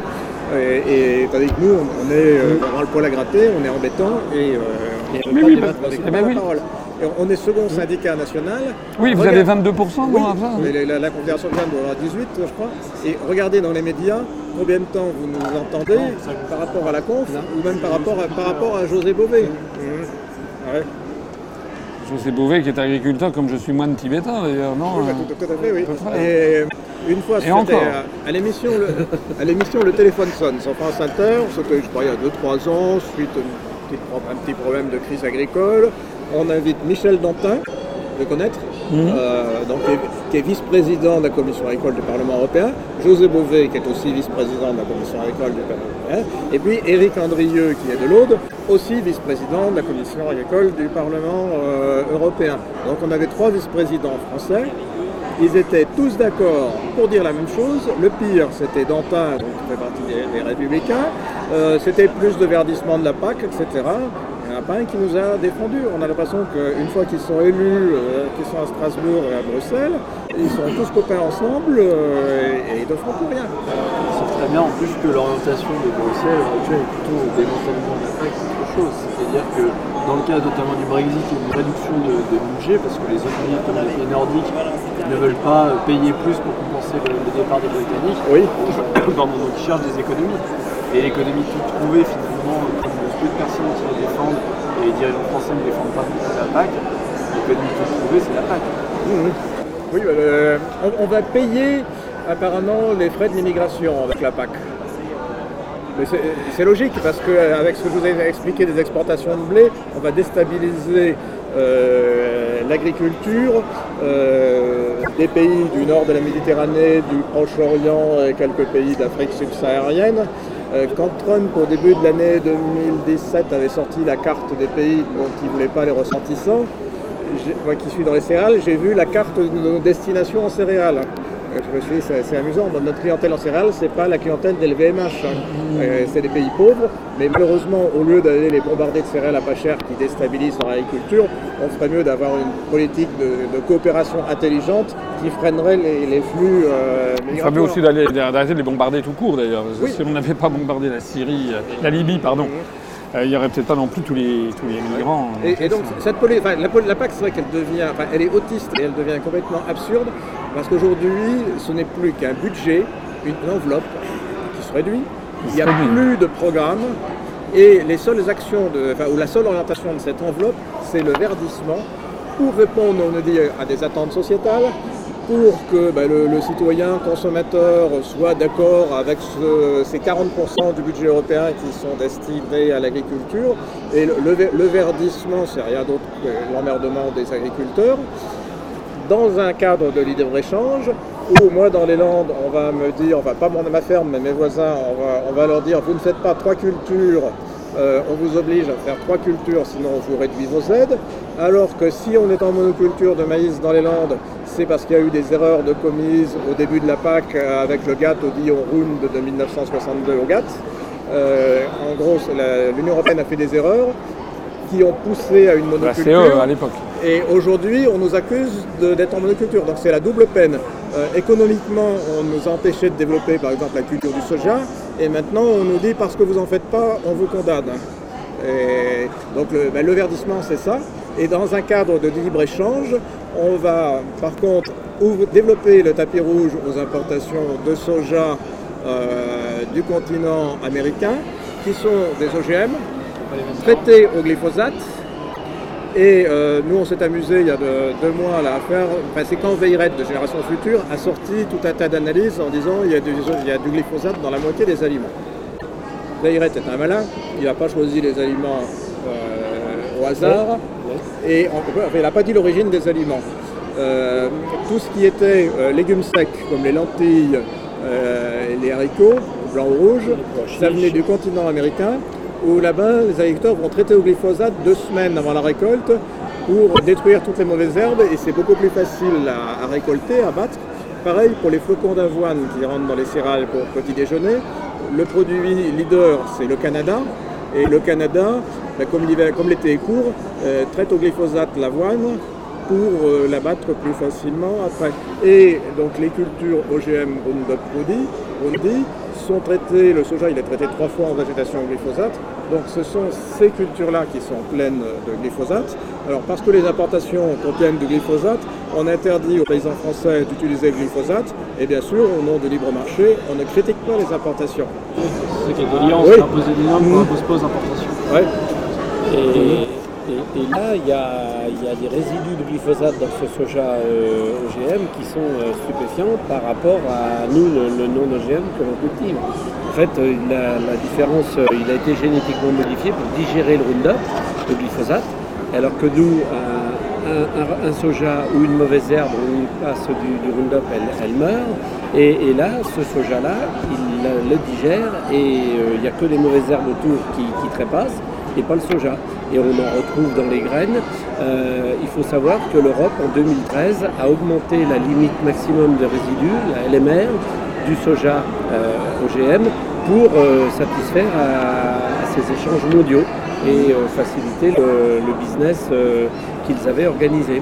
Et, tandis que nous, on, est on le poil à gratter, on est embêtant et on avec eh ben la parole on est second syndicat national. Oui, vous avez 22% oui, la, la, Confédération de doit avoir 18, je crois. Et regardez dans les médias combien de temps vous nous entendez par rapport à la conf ou même par rapport à, par rapport à José Bové. Mmh. José Bové qui est agriculteur comme je suis moine tibétain d'ailleurs, non oui, bah, tout, à fait, oui. Et une fois, Et encore. à, l'émission, le, l'émission, le téléphone sonne sur France Inter, c'était je crois il y a 2-3 ans, suite à un petit problème de crise agricole on invite Michel Dantin, de connaître, mhm. euh, donc, qui est, vice-président de la commission agricole du Parlement européen, José Bové, qui est aussi vice-président de la commission agricole du Parlement européen, et puis Éric Andrieux, qui est de l'Aude, aussi vice-président de la commission agricole du Parlement euh, européen. Donc on avait trois vice-présidents français. Ils étaient tous d'accord pour dire la même chose. Le pire, c'était Dantin, qui fait partie des, Républicains. Euh, c'était plus de verdissement de la PAC, etc a pas un qui nous a défendus. On a l'impression qu'une fois qu'ils sont élus, euh, qu'ils sont à Strasbourg et à Bruxelles, ils sont tous copains ensemble euh, et, ils ne feront plus rien. C'est très bien en plus que l'orientation de Bruxelles actuelle est plutôt au démantèlement de la qu'autre chose. C'est-à-dire que dans le cas notamment du Brexit, il y a une réduction de, budget parce que les autres pays comme les pays nordiques ne veulent pas payer plus pour compenser le, départ des Britanniques. Oui. donc ils cherchent des économies. Et l'économie toute trouvée finalement, personnes défendent et les dirigeants français ne défendent pas la PAC, c'est la PAC. Mmh. Oui, euh, on, va payer apparemment les frais de l'immigration avec la PAC. Mais c'est logique parce qu'avec ce que je vous ai expliqué des exportations de blé, on va déstabiliser euh, l'agriculture euh, des pays du nord de la Méditerranée, du Proche-Orient et quelques pays d'Afrique subsaharienne. Euh, quand Trump, au début de l'année 2017, avait sorti la carte des pays dont il ne voulait pas les ressentissants, moi qui suis dans les céréales, j'ai vu la carte de nos destinations en céréales. Je me suis dit, c'est amusant. notre clientèle en céréales, c'est pas la clientèle des LVMH. Hein. Euh, c'est des pays pauvres. Mais malheureusement, au lieu d'aller les bombarder de céréales à pas cher qui déstabilisent leur agriculture, on ferait mieux d'avoir une politique de, coopération intelligente qui freinerait les, flux. Euh, Il ferait mieux aussi d'arrêter de les bombarder tout court d'ailleurs. Si on n'avait pas bombardé la Syrie, euh, la Libye, pardon. Mmh. Euh, il n'y aurait peut-être pas non plus tous les, tous les migrants. Et, donc, cette la, PAC, c'est vrai qu'elle devient, elle est autiste et elle devient complètement absurde parce qu'aujourd'hui, ce n'est plus qu'un budget, une enveloppe qui se réduit. Il n'y a plus de programme et les seules actions, de, ou la seule orientation de cette enveloppe, c'est le verdissement pour répondre, on dit, à des attentes sociétales, pour que ben, le, citoyen consommateur soit d'accord avec ces 40% du budget européen qui sont destinés à l'agriculture. Et le, verdissement, c'est rien d'autre que l'emmerdement des agriculteurs. Dans un cadre de libre-échange, où moi dans les Landes, on va me dire, enfin pas ma ferme, mais mes voisins, on va, on va leur dire, vous ne faites pas trois cultures euh, on vous oblige à faire trois cultures, sinon on vous réduit vos aides. Alors que si on est en monoculture de maïs dans les Landes, c'est parce qu'il y a eu des erreurs de commises au début de la PAC euh, avec le GATT au Dion Round de 1962 au GATT. Euh, en gros, l'Union européenne a fait des erreurs qui ont poussé à une monoculture. à l'époque. Et aujourd'hui, on nous accuse d'être en monoculture. Donc c'est la double peine. économiquement, on nous a empêché de développer par exemple la culture du soja. Et maintenant, on nous dit parce que vous n'en faites pas, on vous condamne. Et donc ben, le, verdissement, c'est ça. Et dans un cadre de libre-échange, on va par contre développer le tapis rouge aux importations de soja euh, du continent américain, qui sont des OGM, traités au glyphosate, et euh, nous, on s'est amusé il y a deux, mois à faire. Enfin, c'est quand Veilleret de Génération Future a sorti tout un tas d'analyses en disant il y, a du, glyphosate dans la moitié des aliments. Veilleret est un malin, il n'a pas choisi les aliments euh, au hasard et il n'a pas dit l'origine des aliments. Euh, tout ce qui était légumes secs comme les lentilles, les haricots, blanc ou rouge, ça venait du continent américain où là-bas, les agriculteurs vont traiter au glyphosate deux semaines avant la récolte pour détruire toutes les mauvaises herbes et c'est beaucoup plus facile à, récolter, à battre. Pareil pour les flocons d'avoine qui rentrent dans les céréales pour petit déjeuner. Le produit leader, c'est le Canada. Et le Canada, ben, comme l'été est court, euh, traite au glyphosate l'avoine pour euh, la battre plus facilement après. Et donc les cultures OGM Roundup Rundi, sont traités, le soja il est traité trois fois en végétation au glyphosate, donc ce sont ces cultures-là qui sont pleines de glyphosate. Alors parce que les importations contiennent du glyphosate, on interdit aux paysans français d'utiliser le glyphosate, et bien sûr, au nom du libre marché, on ne critique pas les importations. C'est qu'il y a des liens, oui. imposer des liens pour imposer pas aux importations. Ouais. Et là, il y, a, des résidus de glyphosate dans ce soja euh, OGM qui sont euh, stupéfiants par rapport à nous, le, non-OGM que l'on cultive. En fait, euh, la, différence, il a été génétiquement modifié pour digérer le Roundup, le glyphosate, alors que nous, un, soja ou une mauvaise herbe, on passe du, du Roundup, elle, meurt. Et, là, ce soja-là, il le digère et il n'y a que les mauvaises herbes autour qui, qui trépassent et pas le soja et on en retrouve dans les graines. Euh, il faut savoir que l'Europe, en 2013, a augmenté la limite maximum de résidus, la LMR, du soja euh, OGM pour euh, satisfaire à, ces échanges mondiaux et faciliter le, business qu'ils avaient organisé.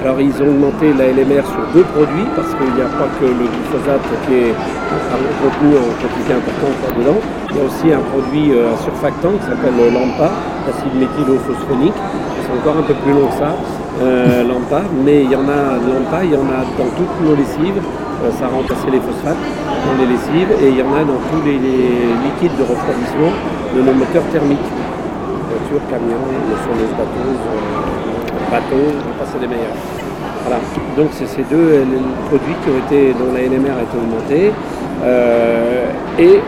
Alors ils ont augmenté la LMR sur deux produits parce qu'il n'y a pas que le glyphosate qui est contenu en quantité importante là-dedans, il y a aussi un produit un surfactant qui s'appelle l'AMPA, acide méthylophosphonique. C'est encore un peu plus long que ça, euh, l'AMPA, mais il y en a l'AMPA, il y en a dans toutes nos lessives. Euh, ça a remplacé les phosphates dans les lessives et il y en a dans tous les, liquides de refroidissement de nos moteurs thermiques. Voitures, camions, moissonneuses, bateaux, euh, bateaux, on passer des meilleurs. Voilà. Donc c'est ces deux produits qui ont été, dont la NMR a été augmentée. et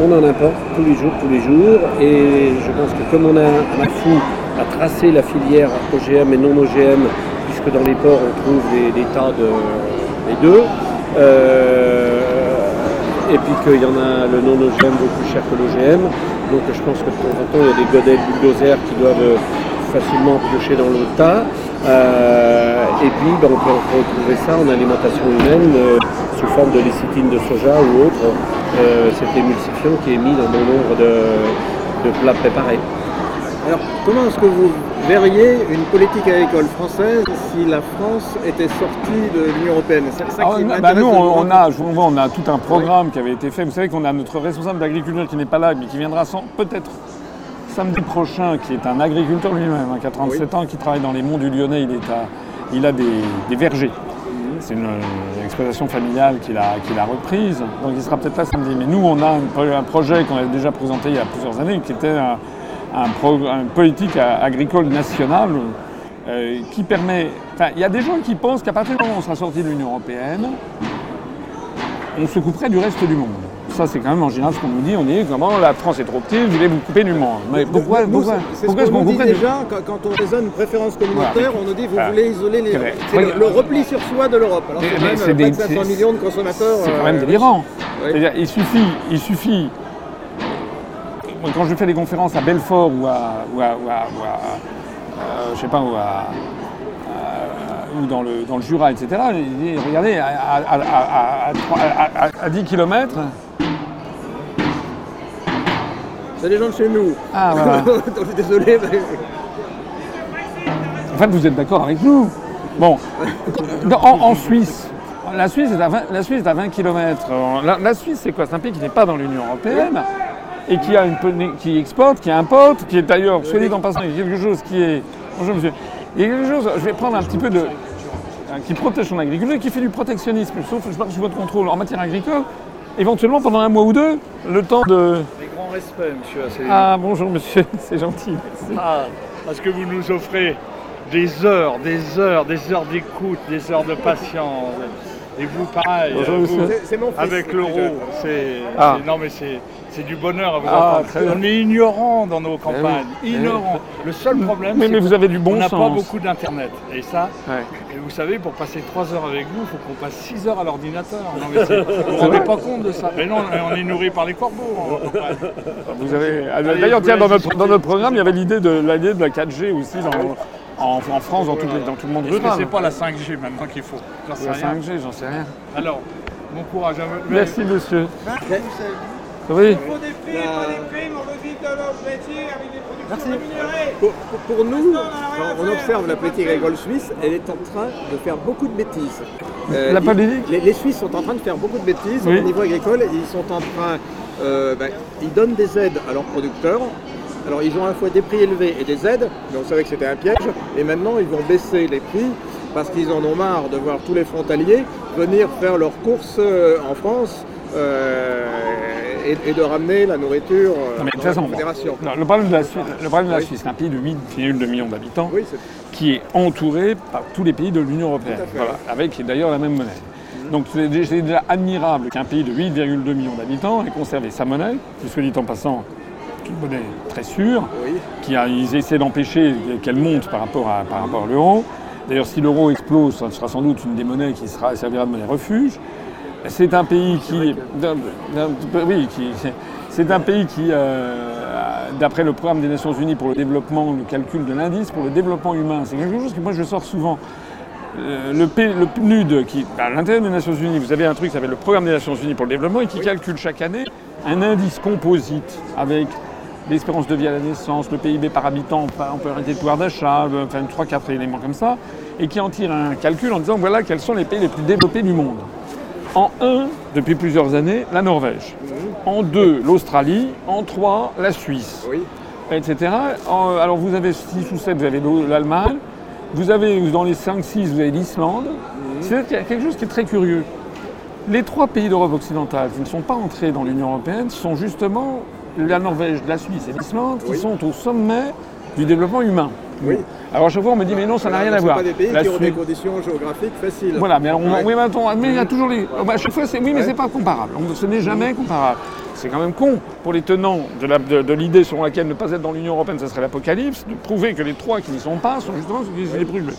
on en importe tous les jours, tous les jours. Et je pense que comme on a un fou à tracer la filière OGM et non OGM, puisque dans les ports on trouve des, tas de deux, euh, et puis qu'il y en a le non OGM beaucoup plus cher que l'OGM. Donc je pense que de temps en temps il y a des godets bulldozers qui doivent facilement piocher dans le tas. Et puis ben, on peut retrouver ça en alimentation humaine sous forme de lécithine de soja ou autre, cet émulsifiant qui est mis dans bon nombre de, de plats préparés. Alors, comment est-ce que vous verriez une politique agricole française si la France était sortie de l'Union européenne? Ah, bah, Nous, on, a, on a tout un programme qui avait été fait. Vous savez qu'on a notre responsable d'agriculture qui n'est pas là, mais qui viendra peut-être samedi prochain, qui est un agriculteur lui-même, hein, qui a 37 ans, qui travaille dans les monts du Lyonnais. Il, est il a des, vergers. Mhm. C'est une, exploitation familiale qu'il a, a, reprise. Donc il sera peut-être là samedi. Mais nous, on a un, un projet qu'on avait déjà présenté il y a plusieurs années, qui était un, un, politique agricole nationale euh, qui permet. Enfin, il y a des gens qui pensent qu'à partir du moment où on sera sorti de l'Union européenne, on se couperait du reste du monde. Ça, c'est quand même en général ce qu'on nous dit. On dit comment la France est trop petite, vous voulez vous couper du monde. Mais pourquoi, pourquoi, pourquoi est-ce qu'on dit déjà quand on raisonne une préférence communautaire, on nous dit vous voulez isoler les. C'est le, repli sur soi de l'Europe. Alors c'est même 500 millions de consommateurs. C'est quand même euh, délirant. Il suffit, il suffit quand je fais des conférences à Belfort ou à, ou à, euh, je sais pas, ou, à, ou dans, le, dans le Jura, etc., regardez, à, 10 km. C'est des gens de chez nous. Ah, voilà. je suis désolé. Mais... En fait, vous êtes d'accord avec nous. Bon, en, Suisse, la Suisse, est à 20, la Suisse est à 20 km. La, la Suisse, c'est quoi? C'est un pays qui n'est pas dans l'Union européenne et qui, a une, qui exporte, qui importe, qui est d'ailleurs, soit dit en passant, quelque chose qui est. Bonjour monsieur. Il y a quelque chose, je vais prendre un petit peu de. qui protège son agriculture et qui fait du protectionnisme, sauf sous votre contrôle en matière agricole, éventuellement pendant un mois ou deux, le temps de. Ah bonjour monsieur, c'est gentil. Ah, parce que vous nous offrez des heures, des heures, des heures d'écoute, des heures de patience. Et vous, pareil, avec l'euro, c'est. Ah. Non, mais c'est. C'est du bonheur à vous ah, On est ignorant dans nos campagnes, eh ignorant. Le seul problème, c'est vous avez du bon on n'a pas beaucoup d'internet. Et ça, et vous savez, pour passer 3 heures avec vous, il faut qu'on passe 6 heures à l'ordinateur. vous ne vous rendez pas compte de ça. Mais non, on est nourri par les corbeaux campagne. Vous avez. Ah, d'ailleurs, tiens, dans notre, dans notre programme, il y avait l'idée de de la 4G aussi dans, en, France, dans tout, dans tout le monde rural. C'est pas la 5G maintenant qu'il faut? La 5G, j'en sais rien. Alors, bon courage à vous. Merci, monsieur. Oui. Il faut des primes, on notre métier avec des productions rémunérées. Pour, pour, nous, on observe la politique agricole suisse, elle est en train de faire beaucoup de bêtises. Euh, la politique les, les, Suisses sont en train de faire beaucoup de bêtises au niveau agricole. Ils sont en train, euh, ben, ils donnent des aides à leurs producteurs. Alors ils ont à la fois des prix élevés et des aides, mais on savait que c'était un piège. Et maintenant ils vont baisser les prix parce qu'ils en ont marre de voir tous les frontaliers venir faire leurs courses euh, en France. Euh, et, de ramener la nourriture euh, à la fédération. le problème de la Suisse, le problème de la Suisse c'est un pays de 8,2 millions d'habitants qui est entouré par tous les pays de l'Union européenne, avec d'ailleurs la même monnaie. Mhm. Donc c'est déjà admirable qu'un pays de 8,2 millions d'habitants ait conservé sa monnaie, qui soit dit en passant une monnaie très sûre, qui a, ils essaient d'empêcher qu'elle monte par rapport à, par rapport à l'euro. D'ailleurs, si l'euro explose, ça sera sans doute une des monnaies qui sera, servira de monnaie refuge. C'est un pays qui, oui, c'est un pays qui, euh, d'après le programme des Nations Unies pour le développement, le calcul de l'indice pour le développement humain, c'est quelque chose que moi je sors souvent. Euh, le, le, PNUD, qui, à l'intérieur des Nations Unies, vous avez un truc qui s'appelle le programme des Nations Unies pour le développement et qui calcule chaque année un indice composite avec l'espérance de vie à la naissance, le PIB par habitant, on peut arrêter de pouvoir d'achat, enfin 3-4 éléments comme ça, et qui en tire un calcul en disant voilà quels sont les pays les plus développés du monde. En 1, depuis plusieurs années, la Norvège. En 2, l'Australie. En 3, la Suisse. Etc. alors vous avez 6 ou 7, vous avez l'Allemagne. Vous avez dans les 5-6, vous avez l'Islande. C'est quelque chose qui est très curieux. Les trois pays d'Europe occidentale qui ne sont pas entrés dans l'Union européenne sont justement la Norvège, la Suisse et l'Islande qui sont au sommet du développement humain. Oui. Alors à chaque fois on me dit mais non ça n'a rien à voir. pas des pays qui ont des conditions géographiques faciles. Voilà, mais, oui, mais, il y a toujours les. Bah, à chaque fois c'est oui mais c'est pas comparable. ce n'est jamais comparable. C'est quand même con pour les tenants de, l'idée selon laquelle ne pas être dans l'Union Européenne, ça serait l'apocalypse, de prouver que les trois qui n'y sont pas sont justement ceux qui les brûlent.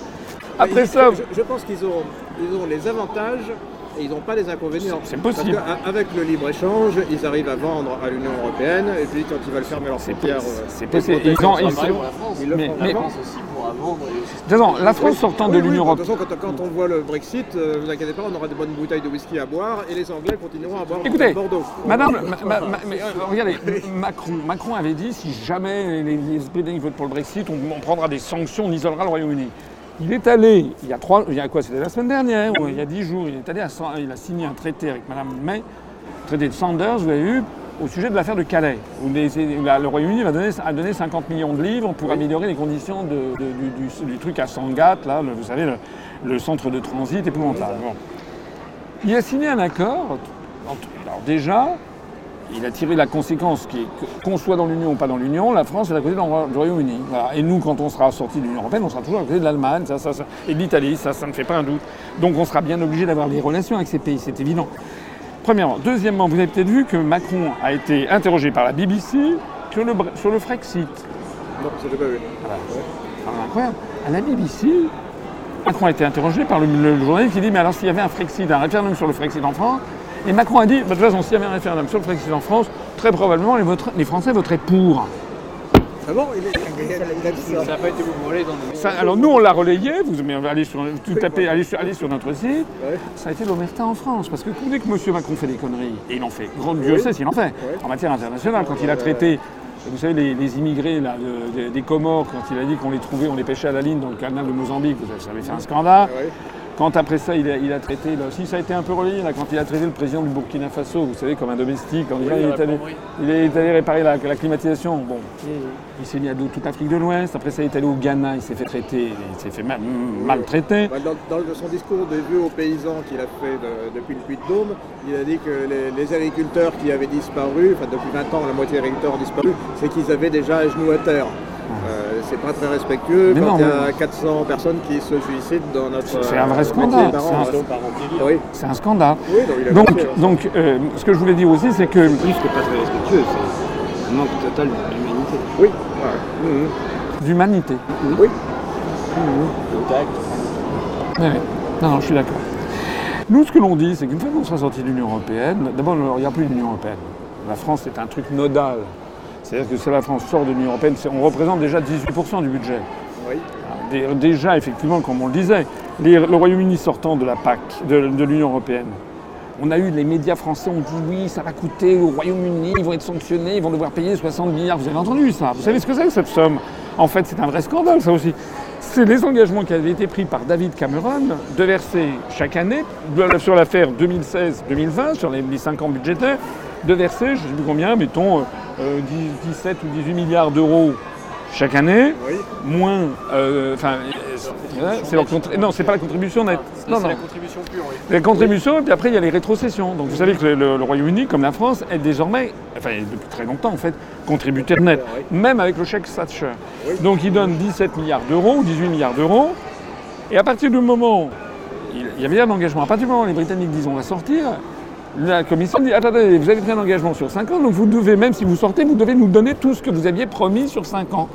Après ça. Je, pense qu'ils ont, ils ont les avantages et ils n'ont pas les inconvénients. C'est possible. Avec le libre-échange, ils arrivent à vendre à l'Union Européenne, et puis quand ils veulent fermer leurs frontières, c'est euh, possible. Ils, ont, ils, ils, le mais, mais, aussi pour vendre. De toute la France sortant de l'Union européenne. De toute façon, quand, on voit le Brexit, ne euh, vous inquiétez pas, on aura de bonnes bouteilles de whisky à boire et les Anglais continueront à boire Écoutez, Bordeaux. Madame, mais, euh, regardez, Macron, Macron avait dit si jamais les, Britanniques votent pour le Brexit, on, prendra des sanctions, on isolera le Royaume-Uni. Il est allé, il y a trois, il y a quoi C'était la semaine dernière, ou il y a dix jours, il est allé, à, il a signé un traité avec Madame May, traité de Sanders, vous avez vu, au sujet de l'affaire de Calais, où le Royaume-Uni a donné 50 millions de livres pour améliorer les conditions du, truc à Sangatte, là, vous savez, le, centre de transit épouvantable. Il a signé un accord. Alors déjà, il a tiré la conséquence qu'on soit dans l'Union ou pas dans l'Union, la France est à côté du Royaume-Uni. Et nous, quand on sera sorti de l'Union européenne, on sera toujours à côté de l'Allemagne ça, ça, ça, et de l'Italie, ça, ça ne fait pas un doute. Donc on sera bien obligé d'avoir des relations avec ces pays, c'est évident. Premièrement. Deuxièmement, vous avez peut-être vu que Macron a été interrogé par la BBC sur le, sur le Frexit. Non, ça pas vu. incroyable. À la BBC, Macron a été interrogé par le, journaliste qui dit Mais alors, s'il y avait un Frexit, un référendum sur le Frexit en France, et Macron a dit De toute façon, s'il y avait un référendum sur le Frexit en France, très probablement les, les Français voteraient pour. Ah bon Ça n'a pas été vous dans ça, Alors nous, on l'a relayé, vous allez sur, tout tapez, allez sur, allez sur notre site, ça a été l'omerta en France. Parce que dès que M. Macron fait des conneries, et il en fait, grand Dieu sait s'il en fait, en matière internationale, quand il a traité vous savez, les, immigrés là, des Comores, quand il a dit qu'on les trouvait, on les pêchait à la ligne dans le canal de Mozambique, ça avait fait un scandale. Quand après ça, il a, traité, là aussi ça a été un peu relayé, là, quand il a traité le président du Burkina Faso, vous savez, comme un domestique, il, est allé, réparer la, climatisation. Bon, il s'est mis à dos toute l'Afrique de l'Ouest, après ça, il est allé au Ghana, il s'est fait traiter, il s'est fait mal, maltraiter. Bah, dans, son discours de vœux aux paysans qu'il a fait depuis le Puy de Dôme, il a dit que les, agriculteurs qui avaient disparu, enfin depuis 20 ans, la moitié des agriculteurs ont disparu, c'est qu'ils avaient déjà à genoux à terre. Euh, c'est pas très respectueux quand il y a 400 personnes qui se suicident dans notre. C'est un vrai scandale. C'est un... scandale. donc, donc, euh, ce que je voulais dire aussi, c'est que. Plus que pas très respectueux, c'est un manque total d'humanité. Oui. Mmh. D'humanité. Oui. Mmh. Non, non, je suis d'accord. Nous, ce que l'on dit, c'est qu'une fois qu'on sera sorti de l'Union Européenne, d'abord, il n'y a plus d'Union Européenne. La France est un truc nodal c'est-à-dire que si la France sort de l'Union européenne, on représente déjà 18% du budget. Oui. Déjà, effectivement, comme on le disait, le Royaume-Uni sortant de la PAC, de, l'Union européenne, on a eu les médias français ont dit oui, ça va coûter au Royaume-Uni, ils vont être sanctionnés, ils vont devoir payer 60 milliards. Vous avez entendu ça? Vous savez ce que c'est cette somme? En fait, c'est un vrai scandale, ça aussi. C'est les engagements qui avaient été pris par David Cameron de verser chaque année, sur l'affaire 2016-2020, sur les, les 5 ans budgétaires, de verser, je ne sais plus combien, mettons, 17 euh, ou 18 milliards d'euros chaque année, moins. Euh, enfin, c'est leur non, c'est pas la contribution nette. non, non. la contribution pure. Oui. La contribution, et puis après il y a les rétrocessions. Donc vous savez que le, Royaume-Uni, comme la France, est désormais, enfin depuis très longtemps en fait, contributeur net, même avec le chèque Thatcher. Donc il donne 17 milliards d'euros ou 18 milliards d'euros. Et à partir du moment, il y avait un engagement, à partir du moment où les Britanniques disent on va sortir, la commission dit attendez, vous avez pris un engagement sur 5 ans, donc vous devez, même si vous sortez, vous devez nous donner tout ce que vous aviez promis sur 5 ans.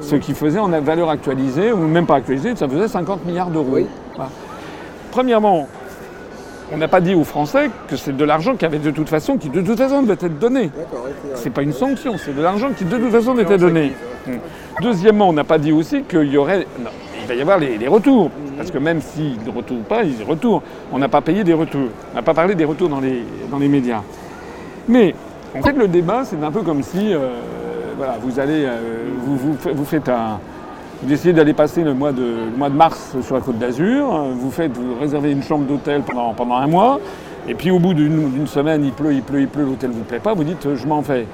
Ce qui faisait en valeur actualisée, ou même pas actualisée, ça faisait 50 milliards d'euros. Premièrement, on n'a pas dit aux Français que c'est de l'argent qui avait de toute façon, qui de toute façon devait être donné. C'est pas une sanction, c'est de l'argent qui de toute façon devait être donné. Deuxièmement, on n'a pas dit aussi qu'il y aurait va y avoir les, retours. Parce que même s'ils ne retournent pas, ils retournent. On n'a pas payé des retours. On n'a pas parlé des retours dans les, dans les médias. Mais en fait, le débat, c'est un peu comme si euh, voilà, vous allez, euh, vous, vous, faites. Vous décidez d'aller passer le mois, de, mois de mars sur la côte d'Azur, vous faites, vous réservez une chambre d'hôtel pendant, pendant un mois, et puis au bout d'une semaine, il pleut, il pleut, il pleut, l'hôtel ne vous plaît pas, vous dites je m'en vais.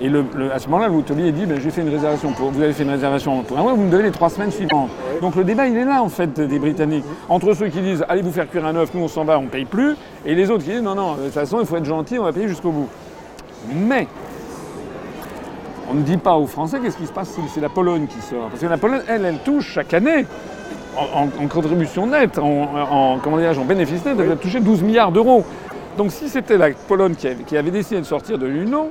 Et à ce moment-là, l'hôtelier dit ben, j'ai fait une réservation pour. Vous avez fait une réservation pour un mois, vous me donnez les trois semaines suivantes. Donc le débat il est là en fait des Britanniques. Entre ceux qui disent allez vous faire cuire un œuf, nous on s'en va, on ne paye plus, et les autres qui disent non, non, de toute façon il faut être gentil, on va payer jusqu'au bout. Mais on ne dit pas aux Français qu'est-ce qui se passe si c'est la Pologne qui sort. Parce que la Pologne, elle, elle touche chaque année en, contribution nette, en, comment en bénéfice net, elle va toucher 12 milliards d'euros. Donc si c'était la Pologne qui avait, décidé de sortir de l'Union,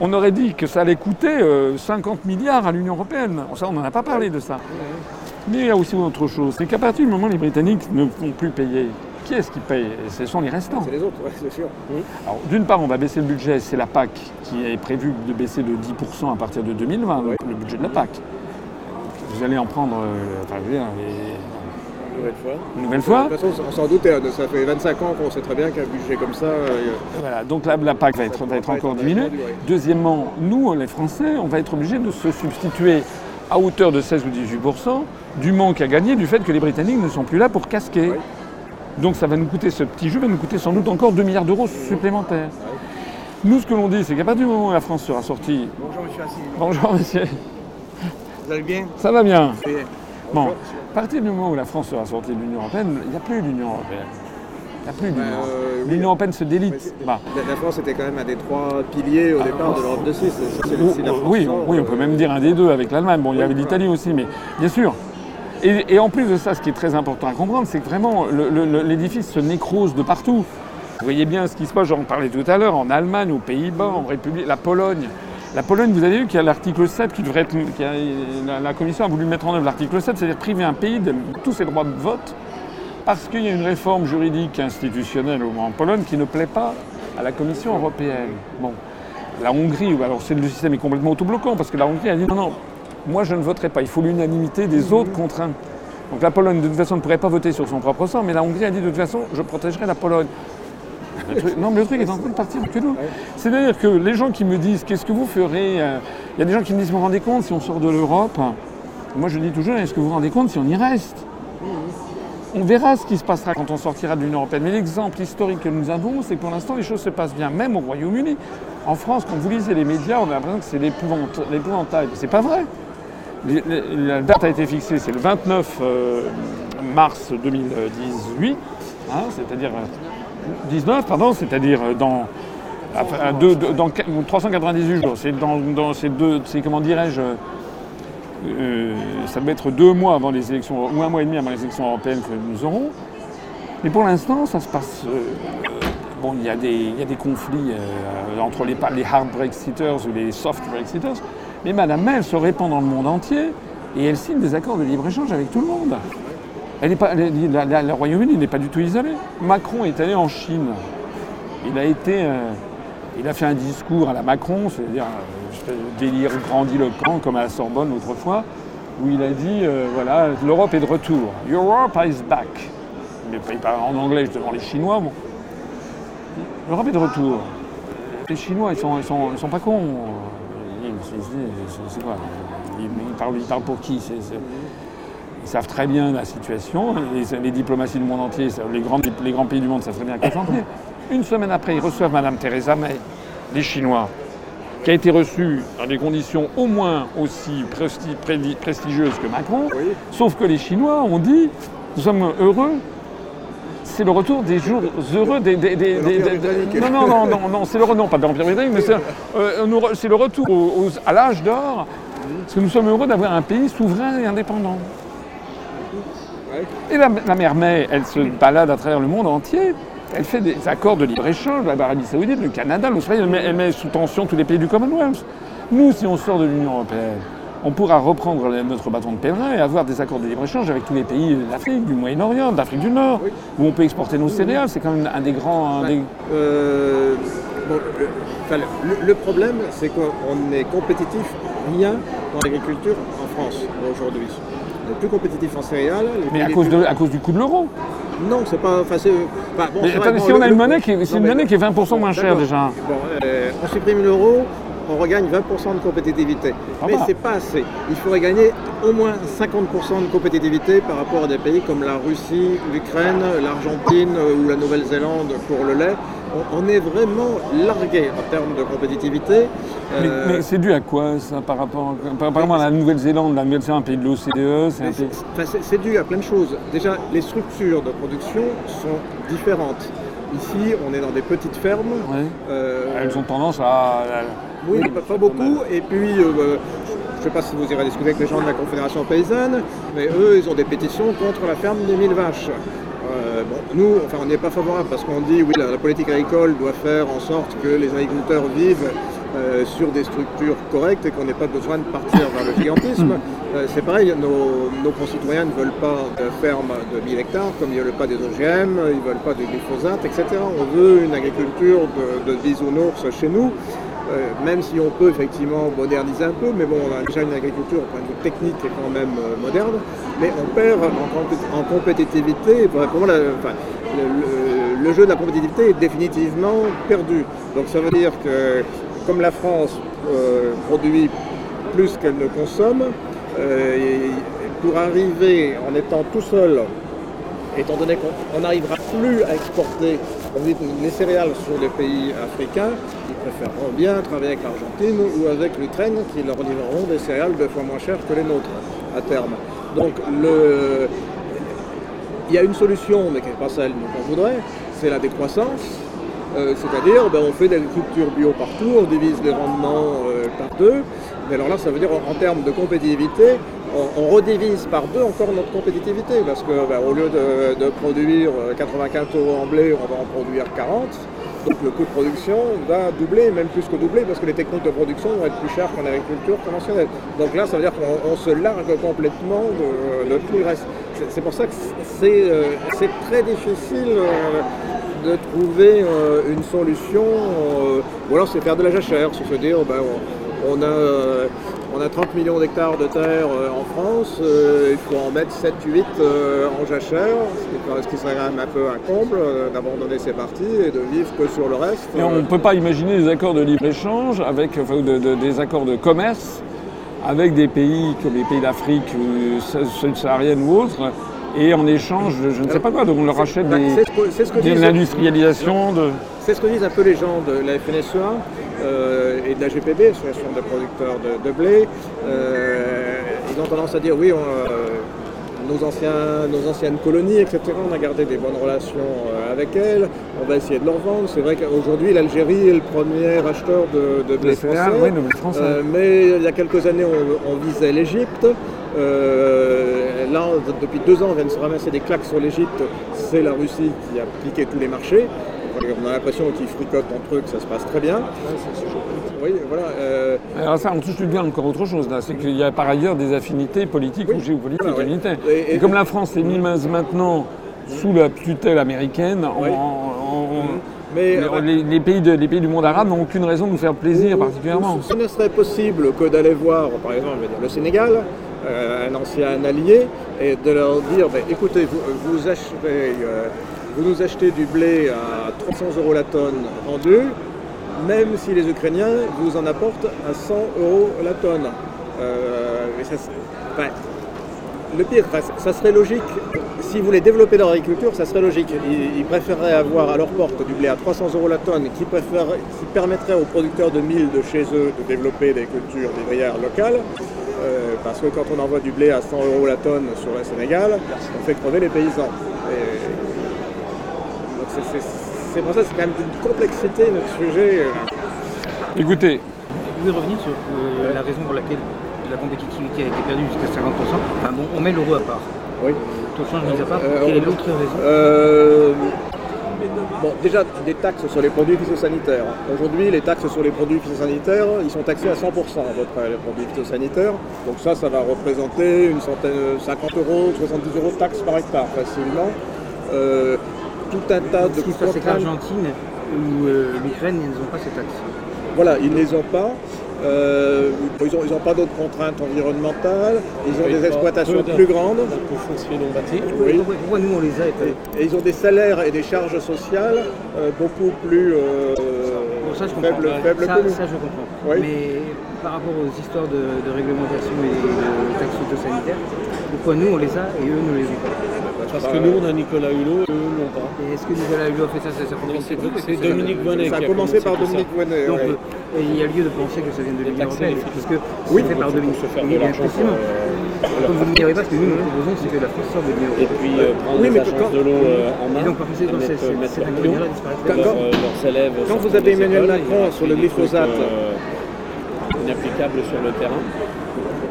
on aurait dit que ça allait coûter 50 euh, milliards à l'Union européenne. Ça, on n'en a pas parlé de ça. Mais il y a aussi autre chose, c'est qu'à partir du moment où les Britanniques ne vont plus payer, qui est-ce qui paye? Ce sont les restants. C'est les autres, oui, c'est sûr. Alors, d'une part, on va baisser le budget, c'est la PAC qui est prévue de baisser de 10% à partir de 2020, le budget de la PAC. Vous allez en prendre. enfin, je veux dire, une nouvelle fois. Une nouvelle fois. De toute façon, on s'en doutait, hein, ça fait 25 ans qu'on sait très bien qu'un budget comme ça. Voilà, donc la, la PAC va être, va être encore diminuée. Deuxièmement, nous, les Français, on va être obligés de se substituer à hauteur de 16 ou 18% du manque à gagner du fait que les Britanniques ne sont plus là pour casquer. Donc ça va nous coûter, ce petit jeu va nous coûter sans doute encore 2 milliards d'euros supplémentaires. Nous, ce que l'on dit, c'est qu'à partir du moment où la France sera sortie. Bonjour, monsieur Assis. Bonjour, monsieur. Vous allez bien? Ça va bien. Bon, à partir du moment où la France sera sortie de l'Union Européenne, il n'y a plus l'Union Européenne. Il n'y a plus d'Union. Euh, L'Union Européenne se délite. Bah. La France était quand même un des trois piliers au départ de l'Europe de 6. Oui, oui, on peut même dire un des deux avec l'Allemagne. Bon, il y avait l'Italie aussi, mais bien sûr. Et, en plus de ça, ce qui est très important à comprendre, c'est que vraiment l'édifice se nécrose de partout. Vous voyez bien ce qui se passe, j'en parlais tout à l'heure, en Allemagne, aux Pays-Bas, en République, la Pologne. La Pologne, vous avez vu qu'il y a l'article 7 qui devrait être. la, Commission a voulu mettre en œuvre l'article 7, c'est-à-dire priver un pays de tous ses droits de vote parce qu'il y a une réforme juridique institutionnelle en Pologne qui ne plaît pas à la Commission européenne. Bon, la Hongrie, alors le système est complètement autobloquant parce que la Hongrie a dit non, non, moi je ne voterai pas, il faut l'unanimité des autres contre un. Donc la Pologne de toute façon ne pourrait pas voter sur son propre sang, mais la Hongrie a dit de toute façon je protégerai la Pologne. Non, mais le truc est en train de partir que nous. C'est-à-dire que les gens qui me disent qu'est-ce que vous ferez euh, Il y a des gens qui me disent vous vous rendez compte si on sort de l'Europe Moi je dis toujours est-ce que vous vous rendez compte si on y reste? On verra ce qui se passera quand on sortira de l'Union européenne. Mais l'exemple historique que nous avons, c'est que pour l'instant, les choses se passent bien, même au Royaume-Uni. En France, quand vous lisez les médias, on a l'impression que c'est l'épouvantail. C'est pas vrai. La date a été fixée, c'est le 29 euh, mars 2018, hein, c'est-à-dire 19, euh, pardon, c'est-à-dire euh, dans, dans 398 jours. C'est dans, ces deux, comment dirais-je, euh, ça va être deux mois avant les élections, ou un mois et demi avant les élections européennes que nous aurons. Mais pour l'instant, ça se passe. Euh, bon, il y, a des, conflits euh, entre les, les, hard Brexiters ou les soft Brexiters. Mais Madame May, elle se répand dans le monde entier et elle signe des accords de libre-échange avec tout le monde. Elle pas, le Royaume-Uni n'est pas du tout isolé. Macron est allé en Chine. Il a été. il a fait un discours à la Macron, c'est-à-dire délire grandiloquent comme à la Sorbonne autrefois, où il a dit euh, voilà, l'Europe est de retour. Europe is back. Il parle en anglais devant les Chinois. Bon. L'Europe est de retour. Les Chinois, ils sont, ils sont, ils sont pas cons. C'est quoi? Ils, parlent, ils, parlent, pour qui? Ils savent très bien la situation. Les, les, diplomaties du monde entier, les grands, les grands pays du monde savent très bien qu'à Une semaine après, ils reçoivent Mme Theresa May, les Chinois qui a été reçu dans des conditions au moins aussi prestigieuses que Macron, sauf que les Chinois ont dit nous sommes heureux. C'est le retour des jours heureux des. non, non, non, non, non c'est le non, pas de l'Empire britannique, mais c'est euh, le retour à l'âge d'or, parce que nous sommes heureux d'avoir un pays souverain et indépendant. Et la, la mère May, elle se balade à travers le monde entier elle fait des accords de libre-échange, l'Arabie Saoudite, le Canada, l'Australie, elle, met sous tension tous les pays du Commonwealth. Nous, si on sort de l'Union Européenne, on pourra reprendre notre bâton de pèlerin et avoir des accords de libre-écge avec tous les pays d'Afrique, du Moyen-Orient, d'Afrique du Nord, où on peut exporter nos céréales. C'est quand même un des grands. Euh, le, problème, c'est qu'on est compétitif rien dans l'agriculture en France aujourd'hui. On plus compétitif en céréales. Mais à cause, à cause du coût de l'euro non, c'est pas. Enfin, mais attendez, si on a une monnaie qui est, une monnaie qui est 20% moins chère déjà. Euh, on supprime l'euro, on regagne 20% de compétitivité. Ah mais bah. c'est pas assez. Il faudrait gagner au moins 50% de compétitivité par rapport à des pays comme la Russie, l'Ukraine, l'Argentine ou la Nouvelle-Zélande pour le lait on est vraiment largué en termes de compétitivité. Mais, euh, c'est dû à quoi ça par rapport, à la Nouvelle-Zélande La Nouvelle-Zélande, un pays de l'OCDE C'est dû à plein de choses. Déjà, les structures de production sont différentes. Ici, on est dans des petites fermes. Euh, Elles ont tendance à. Oui, pas, beaucoup. Et puis, euh, je ne sais pas si vous irez discuter avec les gens de la Confédération paysanne, mais eux, ils ont des pétitions contre la ferme des mille vaches. Euh, nous, enfin, on n'est pas favorable parce qu'on dit oui, la, politique agricole doit faire en sorte que les agriculteurs vivent euh, sur des structures correctes et qu'on n'ait pas besoin de partir vers le gigantisme. Euh, c'est pareil, nos, concitoyens ne veulent pas de fermes de 1000 hectares, comme ils ne veulent pas des OGM, ils ne veulent pas du glyphosate, etc. On veut une agriculture de, bisounours chez nous. euh, même si on peut effectivement moderniser un peu, mais bon, on a déjà une agriculture au point de vue technique qui est quand même euh, moderne, mais on perd en, compétitivité. Pour le, jeu de la compétitivité est définitivement perdu. Donc ça veut dire que comme la France euh, produit plus qu'elle ne consomme, pour arriver en étant tout seul, étant donné qu'on n'arrivera plus à exporter les céréales sur les pays africains, préféreront bien travailler avec l'Argentine ou avec l'Ukraine qui leur livreront des céréales deux fois moins chères que les nôtres à terme. Donc il y a une solution, mais qui n'est pas celle qu'on voudrait, c'est la décroissance. Euh, c'est-à-dire, ben, on fait des cultures bio partout, on divise les rendements euh, par deux. Mais alors là, ça veut dire en, termes de compétitivité, on, redivise par deux encore notre compétitivité. Parce que ben, au lieu de, de, produire 95 euh, euros en blé, on va en produire 40. Donc le coût de production va doubler, même plus que doubler, parce que les techniques de production vont être plus chères qu'en agriculture conventionnelle. Donc là, ça veut dire qu'on se largue complètement de, tout le reste. C'est pour ça que c'est euh, très difficile euh, de trouver euh, une solution, ou alors c'est faire de la jachère, c'est se dire, ben, on, a on a 30 millions d'hectares de terre en France, il faut en mettre 7-8 euh, en jachère, ce qui, serait quand même un peu un comble d'abandonner ces parties et de vivre que sur le reste. On ne peut pas imaginer des accords de libre-échange, avec des accords de commerce avec des pays comme les pays d'Afrique, subsaharienne ou autres, et en échange, je ne sais pas quoi, donc on leur achète bah, des, de l'industrialisation. De... C'est ce que disent un peu les gens de la FNSEA euh, et de la GPB, Association de producteurs de, blé. Euh, ils ont tendance à dire oui, euh, nos, anciens, nos anciennes colonies, etc., on a gardé des bonnes relations avec elles, on va essayer de leur vendre. C'est vrai qu'aujourd'hui, l'Algérie est le premier acheteur de, blé français. mais il y a quelques années, on, visait l'Égypte. là, depuis deux ans, on vient de se ramasser des claques sur l'Égypte. C'est la Russie qui a piqué tous les marchés. On a l'impression qu'ils fricotent entre eux, que ça se passe très bien. Oui, voilà. Euh, Alors ça, on touche du bien encore autre chose là, c'est qu'il y a par ailleurs des affinités politiques ou géopolitiques et, comme la France est mise maintenant sous la tutelle américaine, mais, les, pays les, pays du monde arabe n'ont aucune raison de nous faire plaisir particulièrement. Ce ne serait possible que d'aller voir, par exemple, le Sénégal, euh, un ancien allié, et de leur dire, ben, écoutez, vous, achetez euh, vous nous achetez du blé à 300 euros la tonne vendu, même si les Ukrainiens vous en apportent à 100 euros la tonne. Euh, le pire, ça serait logique. Si vous voulez développer leur agriculture, ça serait logique. Ils, préféreraient avoir à leur porte du blé à 300 euros la tonne qui, permettrait aux producteurs de mille de chez eux de développer des cultures vivrières locales. Euh, parce que quand on envoie du blé à 100 euros la tonne sur le Sénégal, on fait crever les paysans c'est pour ça que c'est quand même d'une complexité notre sujet. Euh. Écoutez. Vous pouvez revenir sur euh, la raison pour laquelle la compétitivité a été perdue jusqu'à 50%. Enfin bon, on met l'euro à part. Oui. Tout change mis à part. Euh, Quelle est l'autre raison Bon, déjà, des taxes sur les produits phytosanitaires. Aujourd'hui, les taxes sur les produits phytosanitaires, ils sont taxés à 100% à peu près, les produits phytosanitaires. Donc ça, ça va représenter une centaine, 50 euros, 70 euros de taxes par hectare facilement tout un tas de Ce qui se passe avec l'Argentine ou euh, l'Ukraine, ils n'ont pas ces taxes. Voilà, ils ne les ont pas. Euh, ils n'ont pas d'autres contraintes environnementales, ils ont des exploitations plus grandes. Oui. Pourquoi nous on les a et, ils ont des salaires et des charges sociales euh, beaucoup plus ça, je faibles, faibles ça, ça, je comprends. Mais par rapport aux histoires de, réglementation et de taxes phytosanitaires, pourquoi nous on les a et eux ne les ont pas parce que nous, on a Nicolas Hulot, eux n'ont pas. Et est-ce que Nicolas Hulot a fait ça, ça, C'est Dominique Bonnet. Ça a commencé par Dominique Bonnet. Donc, euh, il y a lieu de penser que ça vient de l'Union Européenne, puisque oui, c'est par Dominique. Effectivement. Comme vous ne direz pas, ce que nous, nous proposons, c'est que la France sorte de l'Union Européenne. Et puis, euh, prendre les agences de l'eau euh, en main. Et donc, par conséquent, cette inconvénient-là disparaîtra. Quand vous avez Emmanuel Macron sur le glyphosate, inapplicable sur le terrain.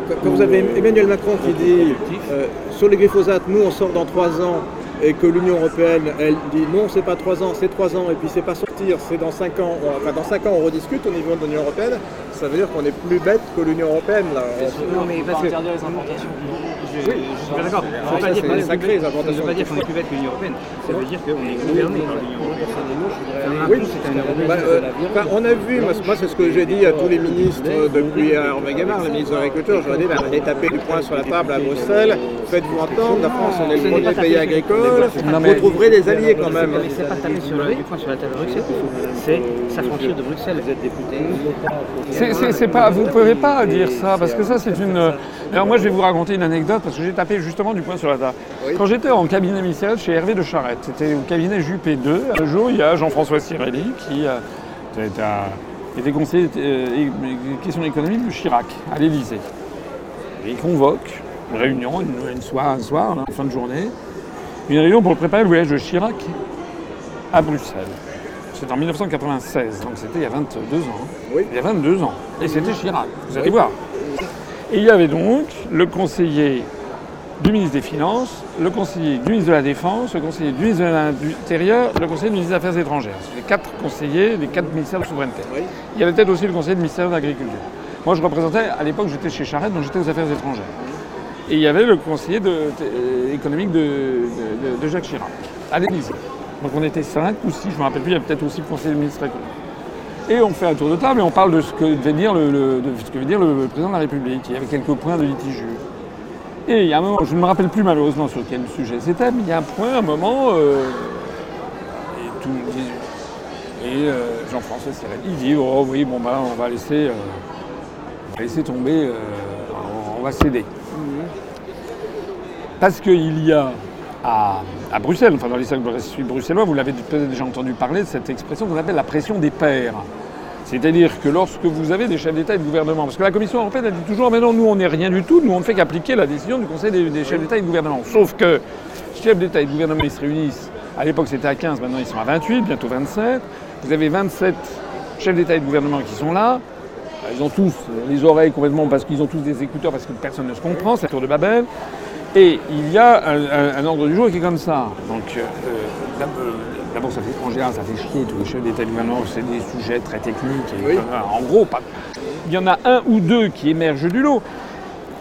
Quand vous avez Emmanuel Macron qui dit euh, sur les glyphosates, nous on sort dans trois ans, et que l'Union européenne, elle dit non, c'est pas trois ans, c'est trois ans, et puis c'est pas sorti sortir, c'est dans 5 ans, enfin dans 5 ans on rediscute au niveau de l'Union Européenne, ça veut dire qu'on est plus bête que l'Union Européenne là. Non mais parce que... interdire les importations. Je, je, suis pas d'accord. Ça veut pas dire qu'on est plus bête que l'Union Européenne. Ça veut dire qu'on est gouverné par l'Union Européenne. Oui, on a vu, moi c'est ce que j'ai dit à tous les ministres depuis Hervé Gamard, le ministre de l'Agriculture, j'aurais dit, bah, allez taper du poing sur la table à Bruxelles, faites-vous entendre, la France on est le premier pays agricole, vous trouverez des alliés quand même. Mais c'est pas taper sur du poing sur la table à Bruxelles c'est s'affranchir de Bruxelles. Vous êtes député. C'est pas, vous pouvez pas dire ça, parce que ça c'est une... Alors moi je vais vous raconter une anecdote, parce que j'ai tapé justement du poing sur la table. Quand j'étais en cabinet ministériel chez Hervé de Charette, c'était au cabinet Juppé 2, un jour il y a Jean-François Cirelli qui était conseiller euh, questions économiques de Chirac à l'Élysée. il convoque une réunion, une, soir, un soir, en fin de journée, une réunion pour préparer le voyage de Chirac à Bruxelles. C'était en 1996, donc c'était il y a 22 ans. Oui. Il y a 22 ans. Et c'était Chirac, vous allez voir. Et il y avait donc le conseiller du ministre des Finances, le conseiller du ministre de la Défense, le conseiller du ministre de l'Intérieur, le conseiller du ministre des Affaires étrangères. Les quatre conseillers des quatre ministères de souveraineté. Il y avait peut-être aussi le conseiller du ministère de l'Agriculture. Moi, je représentais, à l'époque, j'étais chez Charette, donc j'étais aux Affaires étrangères. Et il y avait le conseiller économique de, Jacques Chirac, à l'Élysée. Donc on était cinq ou six, je ne me rappelle plus, il y avait peut-être aussi le conseiller ministre économique. Et on fait un tour de table et on parle de ce que devait dire le, ce que veut dire le président de la République. Il y avait quelques points de litige. Et il y a un moment, je ne me rappelle plus malheureusement sur quel sujet c'était, mais il y a un point, un moment, euh, et, euh, Jean-François il dit Oh oui, bon, ben, on va laisser, euh, on va laisser tomber, on va céder. Parce qu'il y a à, Bruxelles, enfin dans les cercles bruxellois, vous l'avez peut-être déjà entendu parler de cette expression qu'on appelle la pression des pairs. C'est-à-dire que lorsque vous avez des chefs d'État et de gouvernement, parce que la Commission européenne a dit toujours, mais non, nous on n'est rien du tout, nous on ne fait qu'appliquer la décision du Conseil des, chefs d'État et de gouvernement. Sauf que chefs d'État et de gouvernement, ils se réunissent, à l'époque c'était à 15, maintenant ils sont à 28, bientôt 27. Vous avez 27 chefs d'État et de gouvernement qui sont là. Ils ont tous les oreilles complètement parce qu'ils ont tous des écouteurs parce que personne ne se comprend, c'est la tour de Babel. Et il y a un, ordre du jour qui est comme ça. Donc, euh, euh, D'abord, ça fait étrangère, ça fait chier, tous les chefs d'État gouvernement, c'est des sujets très techniques. en gros, il y en a un ou deux qui émergent du lot.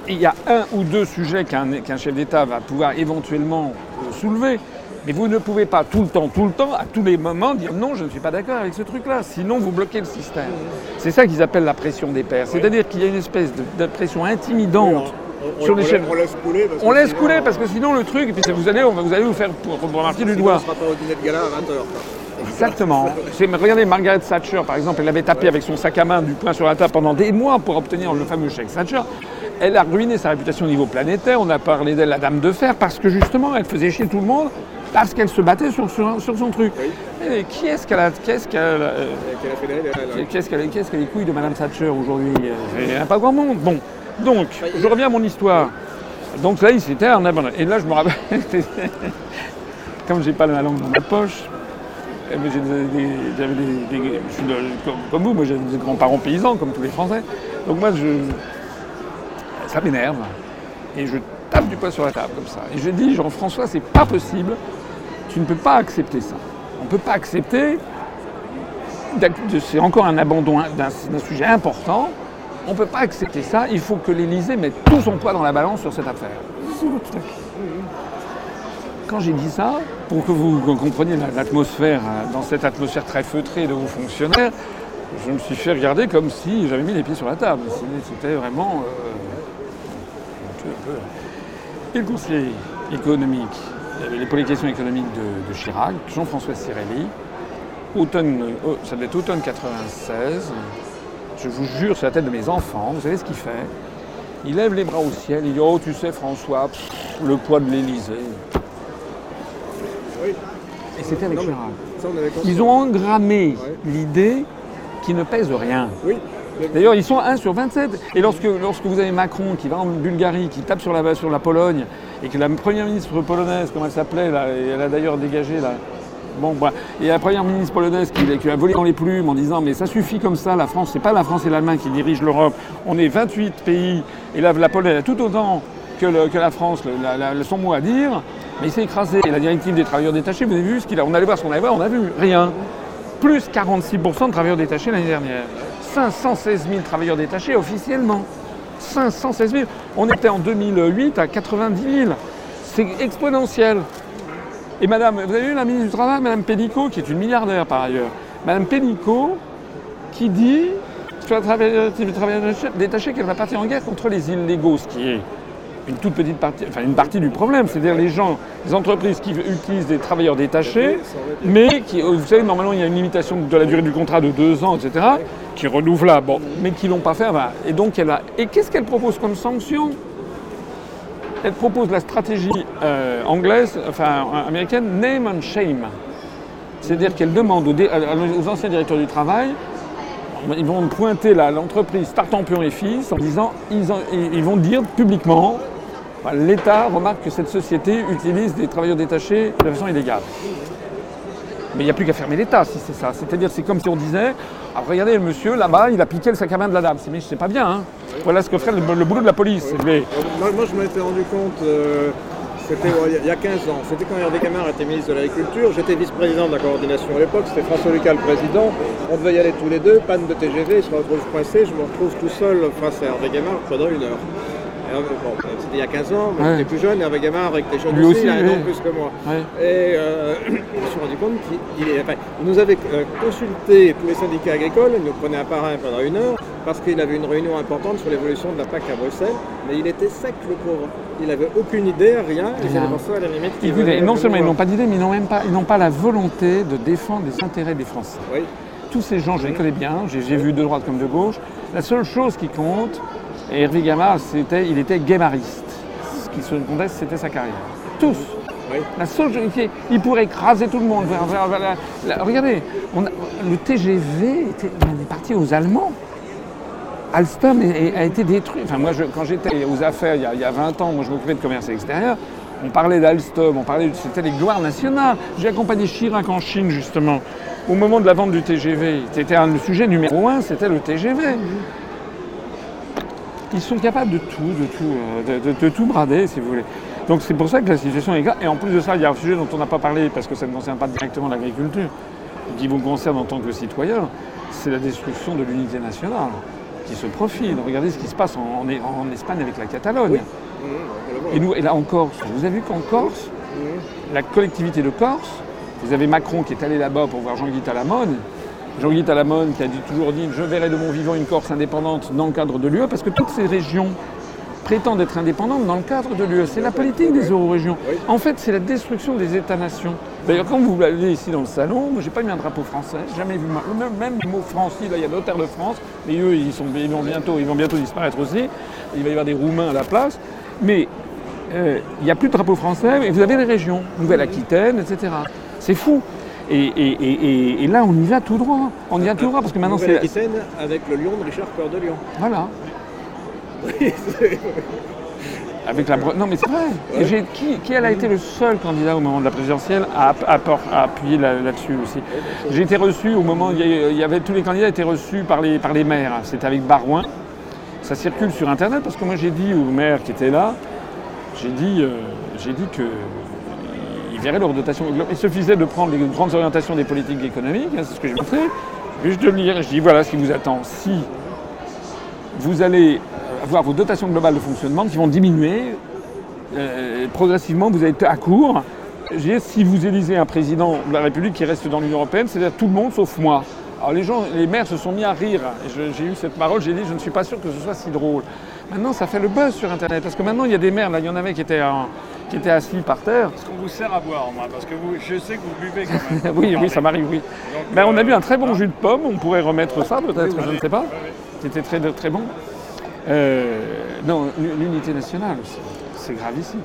il y a un ou deux sujets qu'un chef d'État va pouvoir éventuellement euh, soulever. Mais vous ne pouvez pas tout le temps, tout le temps, à tous les moments, dire non, je ne suis pas d'accord avec ce truc-là. Sinon, vous bloquez le système. C'est ça qu'ils appellent la pression des pairs. C'est-à-dire qu'il y a une espèce de, pression intimidante. Sur les on, laisse couler. Parce on laisse couler parce que sinon le truc, et puis vous allez, vous allez vous faire pour, remarquer du doigt. On sera pas au dîner de gala à 20h. Exactement. regardez Margaret Thatcher, par exemple, elle avait tapé avec son sac à main du poing sur la table pendant des mois pour obtenir le fameux chèque Thatcher. Elle a ruiné sa réputation au niveau planétaire. On a parlé d'elle, la dame de fer, parce que justement, elle faisait chier tout le monde parce qu'elle se battait sur, son truc. Et qui est-ce qu'elle a, qu'est-ce qu'elle, euh, qu'est-ce qu'elle, qu'est-ce qu'elle les couilles de Madame Thatcher aujourd'hui? Il n'y a pas grand monde. Bon, donc, je reviens à mon histoire. Donc là, c'était un abandon. Et là, je me rappelle, comme j'ai pas la langue dans ma poche, eh ben, des, comme, vous, moi j'ai des grands-parents paysans, comme tous les Français. Donc moi, je, ça m'énerve. Et je tape du poing sur la table comme ça. Et je dis, Jean-François, c'est pas possible. Tu ne peux pas accepter ça. On ne peut pas accepter. C'est encore un abandon d'un sujet important. On ne peut pas accepter ça. Il faut que l'Élysée mette tout son poids dans la balance sur cette affaire. Quand j'ai dit ça, pour que vous compreniez l'atmosphère, hein, dans cette atmosphère très feutrée de vos fonctionnaires, je me suis fait regarder comme si j'avais mis les pieds sur la table. C'était vraiment. Euh, et le conseiller économique, les politiques économiques de, de Chirac, Jean-François Cirelli, automne, oh, ça devait être automne 96, je vous jure, c'est la tête de mes enfants, vous savez ce qu'il fait Il lève les bras au ciel, il dit Oh, tu sais, François, le poids de l'Élysée. Et c'était avec Chirac. Ils ont engrammé l'idée qui ne pèse rien. D'ailleurs, ils sont 1 sur 27. Et lorsque, lorsque vous avez Macron qui va en Bulgarie, qui tape sur la, sur la Pologne, et que la première ministre polonaise, comme elle s'appelait, elle a d'ailleurs dégagé là. Bon, bah, et la première ministre polonaise qui, a volé dans les plumes en disant mais ça suffit comme ça, la France, c'est pas la France et l'Allemagne qui dirigent l'Europe, on est 28 pays, et là, la Pologne a tout autant que, la France son mot à dire, mais il s'est écrasé. Et la directive des travailleurs détachés, vous avez vu ce qu'il a On allait voir ce qu'on allait voir, on a vu rien plus 46% de travailleurs détachés l'année dernière. 516 000 travailleurs détachés officiellement. 516 000. On était en 2008 à 90 000. C'est exponentiel. Et madame, vous avez vu la ministre du Travail, madame Pénicaud, qui est une milliardaire par ailleurs. Madame Pénicaud, qui dit sur la travail détaché qu'elle va partir en guerre contre les illégaux, ce qui est une toute petite partie, enfin une partie du problème, c'est-à-dire les gens, les entreprises qui utilisent des travailleurs détachés, mais qui, vous savez, normalement il y a une limitation de la durée du contrat de deux ans, etc., qui est renouvelable, mais qui l'ont pas fait. Et donc elle a. Et qu'est-ce qu'elle propose comme sanction? Elle propose la stratégie euh, anglaise, enfin américaine, name and shame. C'est-à-dire qu'elle demande aux, anciens directeurs du travail ils vont pointer l'entreprise Startampion et Fils en disant, ils vont dire publiquement L'État remarque que cette société utilise des travailleurs détachés de façon illégale. Mais il n'y a plus qu'à fermer l'État si c'est ça. C'est-à-dire, c'est comme si on disait ah, regardez, le monsieur là-bas, il a piqué le sac à main de la dame. Mais c'est pas bien. Hein. Voilà ce que ferait le, boulot de la police. Moi, je m'étais rendu compte. Euh, c'était il y a 15 ans. C'était quand Hervé Camard était ministre de l'Agriculture. J'étais vice-président de la coordination à l'époque. C'était François Lucas le président. On devait y aller tous les deux. Panne de TGV, il se retrouve coincé. Je me retrouve tout seul face à Hervé Camard pendant une heure. C'était il y a 15 ans, mais j'étais plus jeune, Hervé Gamard avec des jeunes aussi, il a un plus que moi. Et euh, je me suis rendu compte qu'il nous avait euh, consulté tous les syndicats agricoles, il nous prenait un par un pendant une heure, parce qu'il avait une réunion importante sur l'évolution de la PAC à Bruxelles, mais il était sec le pauvre. Il n'avait aucune idée, rien, et c'est pour ça à la limite Non seulement ils n'ont pas d'idée, mais ils n'ont même pas, ils n'ont pas la volonté de défendre les intérêts des Français. Tous ces gens, je les connais bien, j'ai vu de droite comme de gauche. La seule chose qui compte, et Hervé il était gamariste. Ce qui se conteste, c'était sa carrière. Tous. La seule, il pourrait écraser tout le monde. regardez, le TGV était, on est parti aux Allemands. Alstom a, été détruit. Enfin, moi, quand j'étais aux affaires il y, a, il y, a, 20 ans, moi je m'occupais de commerce extérieur. On parlait d'Alstom, on parlait, c'était les gloires nationales. J'ai accompagné Chirac en Chine justement. Au moment de la vente du TGV, c'était le sujet numéro un, c'était le TGV ils sont capables de tout, de tout, euh, de, tout brader, si vous voulez. Donc c'est pour ça que la situation est grave. Et en plus de ça, il y a un sujet dont on n'a pas parlé parce que ça ne concerne pas directement l'agriculture, qui vous concerne en tant que citoyen, c'est la destruction de l'unité nationale qui se profile. Regardez ce qui se passe en, en, Espagne avec la Catalogne. Et nous, et là en Corse, vous avez vu qu'en Corse, la collectivité de Corse, vous avez Macron qui est allé là-bas pour voir Jean-Guy Talamone, Jean-Guy Talamone qui a toujours dit Je verrai de mon vivant une Corse indépendante dans le cadre de l'UE, parce que toutes ces régions prétendent être indépendantes dans le cadre de l'UE. C'est la politique des euro-régions. En fait, c'est la destruction des États-nations. D'ailleurs, quand vous allez ici dans le salon, moi j'ai pas mis un drapeau français, jamais vu même, même le mot français, là il y a notaire de France, mais eux ils, sont, vont bientôt, ils vont bientôt disparaître aussi. Il va y avoir des Roumains à la place. Mais euh, il n'y a plus de drapeau français et vous avez les régions, Nouvelle-Aquitaine, etc. C'est fou. Et, là, on y va tout droit. On y va tout droit parce que maintenant c'est. avec le lion de Richard Cœur de Lion. Voilà. avec la non mais c'est vrai. Qui, qui elle a été le seul candidat au moment de la présidentielle à, appuyer là-dessus aussi? J'ai été reçu au moment il y avait tous les candidats étaient reçus par les par les maires. C'était avec Barouin. Ça circule sur internet parce que moi j'ai dit aux maires qui étaient là, j'ai dit euh, j'ai dit que Il suffisait de prendre les grandes orientations des politiques économiques, hein, c'est ce que j'ai montré, juste de lire, je dis voilà ce qui vous attend. Si vous allez avoir vos dotations globales de fonctionnement qui vont diminuer, euh, progressivement vous allez être à court. Si vous élisez un président de la République qui reste dans l'Union Européenne, c'est-à-dire tout le monde sauf moi. Alors les gens, les maires se sont mis à rire. J'ai eu cette parole, j'ai dit je ne suis pas sûr que ce soit si drôle. Maintenant, ça fait le buzz sur Internet parce que maintenant il y a des maires, là il y en avait qui étaient en, qui était assis par terre. Est-ce qu'on vous sert à boire, moi Parce que vous, je sais que vous buvez quand même. oui, oui, ça m'arrive, oui. Mais on a bu un très bon jus de pomme, on pourrait remettre ça peut-être, je ne sais pas. C'était très, très bon. Euh, non, l'unité nationale aussi. C'est grave ici.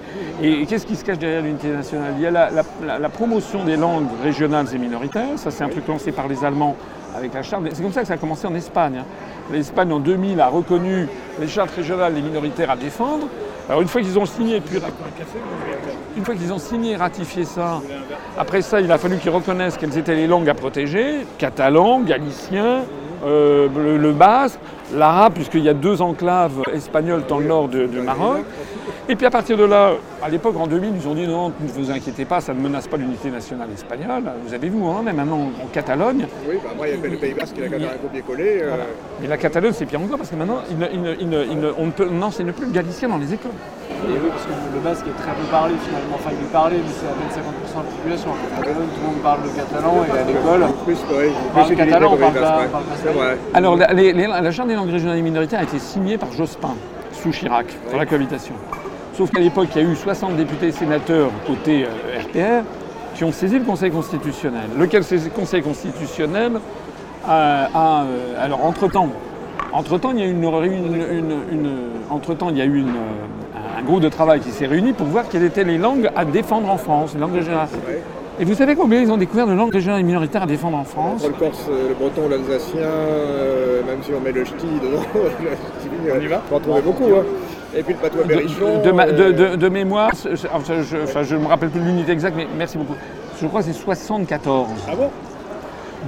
Et qu'est-ce qui se cache derrière l'unité nationale? Il y a la, promotion des langues régionales et minoritaires. Ça, c'est un truc lancé par les Allemands avec la charte. C'est comme ça que ça a commencé en Espagne. Hein. L'Espagne, en 2000, a reconnu les chartes régionales et minoritaires à défendre. Alors une fois qu'ils ont signé, une fois qu'ils ont signé et ratifié ça, après ça, il a fallu qu'ils reconnaissent quelles étaient les langues à protéger, catalan, galicien, euh, le, basque, l'arabe, puisqu'il y a deux enclaves espagnoles dans le nord du Maroc. Et puis à partir de là, à l'époque, en 2000, ils ont dit non, ne vous inquiétez pas, ça ne menace pas l'unité nationale espagnole. Vous avez vu, hein, même maintenant en Catalogne. Oui, bah moi, il y avait le Pays Basque qui a un copier-coller. Euh... Mais la Catalogne, c'est pire encore parce que maintenant, on ne peut, n'enseigne plus le galicien dans les écoles. Et oui, parce que le basque est très peu parlé finalement. Enfin, il est parlé, mais c'est à peine 50% de la population. En Catalogne, tout le monde parle le catalan et à l'école. Plus, oui. On parle catalan, on parle pas. C'est vrai. Alors, la, la charte des langues régionales et minoritaires a été signée par Jospin sous Chirac, pour la cohabitation. Sauf qu'à l'époque, il y a eu 60 députés et sénateurs côté euh, RPR qui ont saisi le Conseil constitutionnel. Lequel Conseil constitutionnel a, euh, alors entre-temps, entre-temps, il y a eu une, entre-temps, il y a eu un groupe de travail qui s'est réuni pour voir quelles étaient les langues à défendre en France, les langues régionales. Et vous savez combien ils ont découvert de langues régionales et minoritaires à défendre en France? Le corse, le breton, l'alsacien, euh, même si on met le ch'ti dedans, on y va? On va en trouver beaucoup. Hein. Et puis le patois berrichon. De, de, de, mémoire, je ne me rappelle plus l'unité exacte, mais merci beaucoup. Je crois que c'est 74. Ah bon?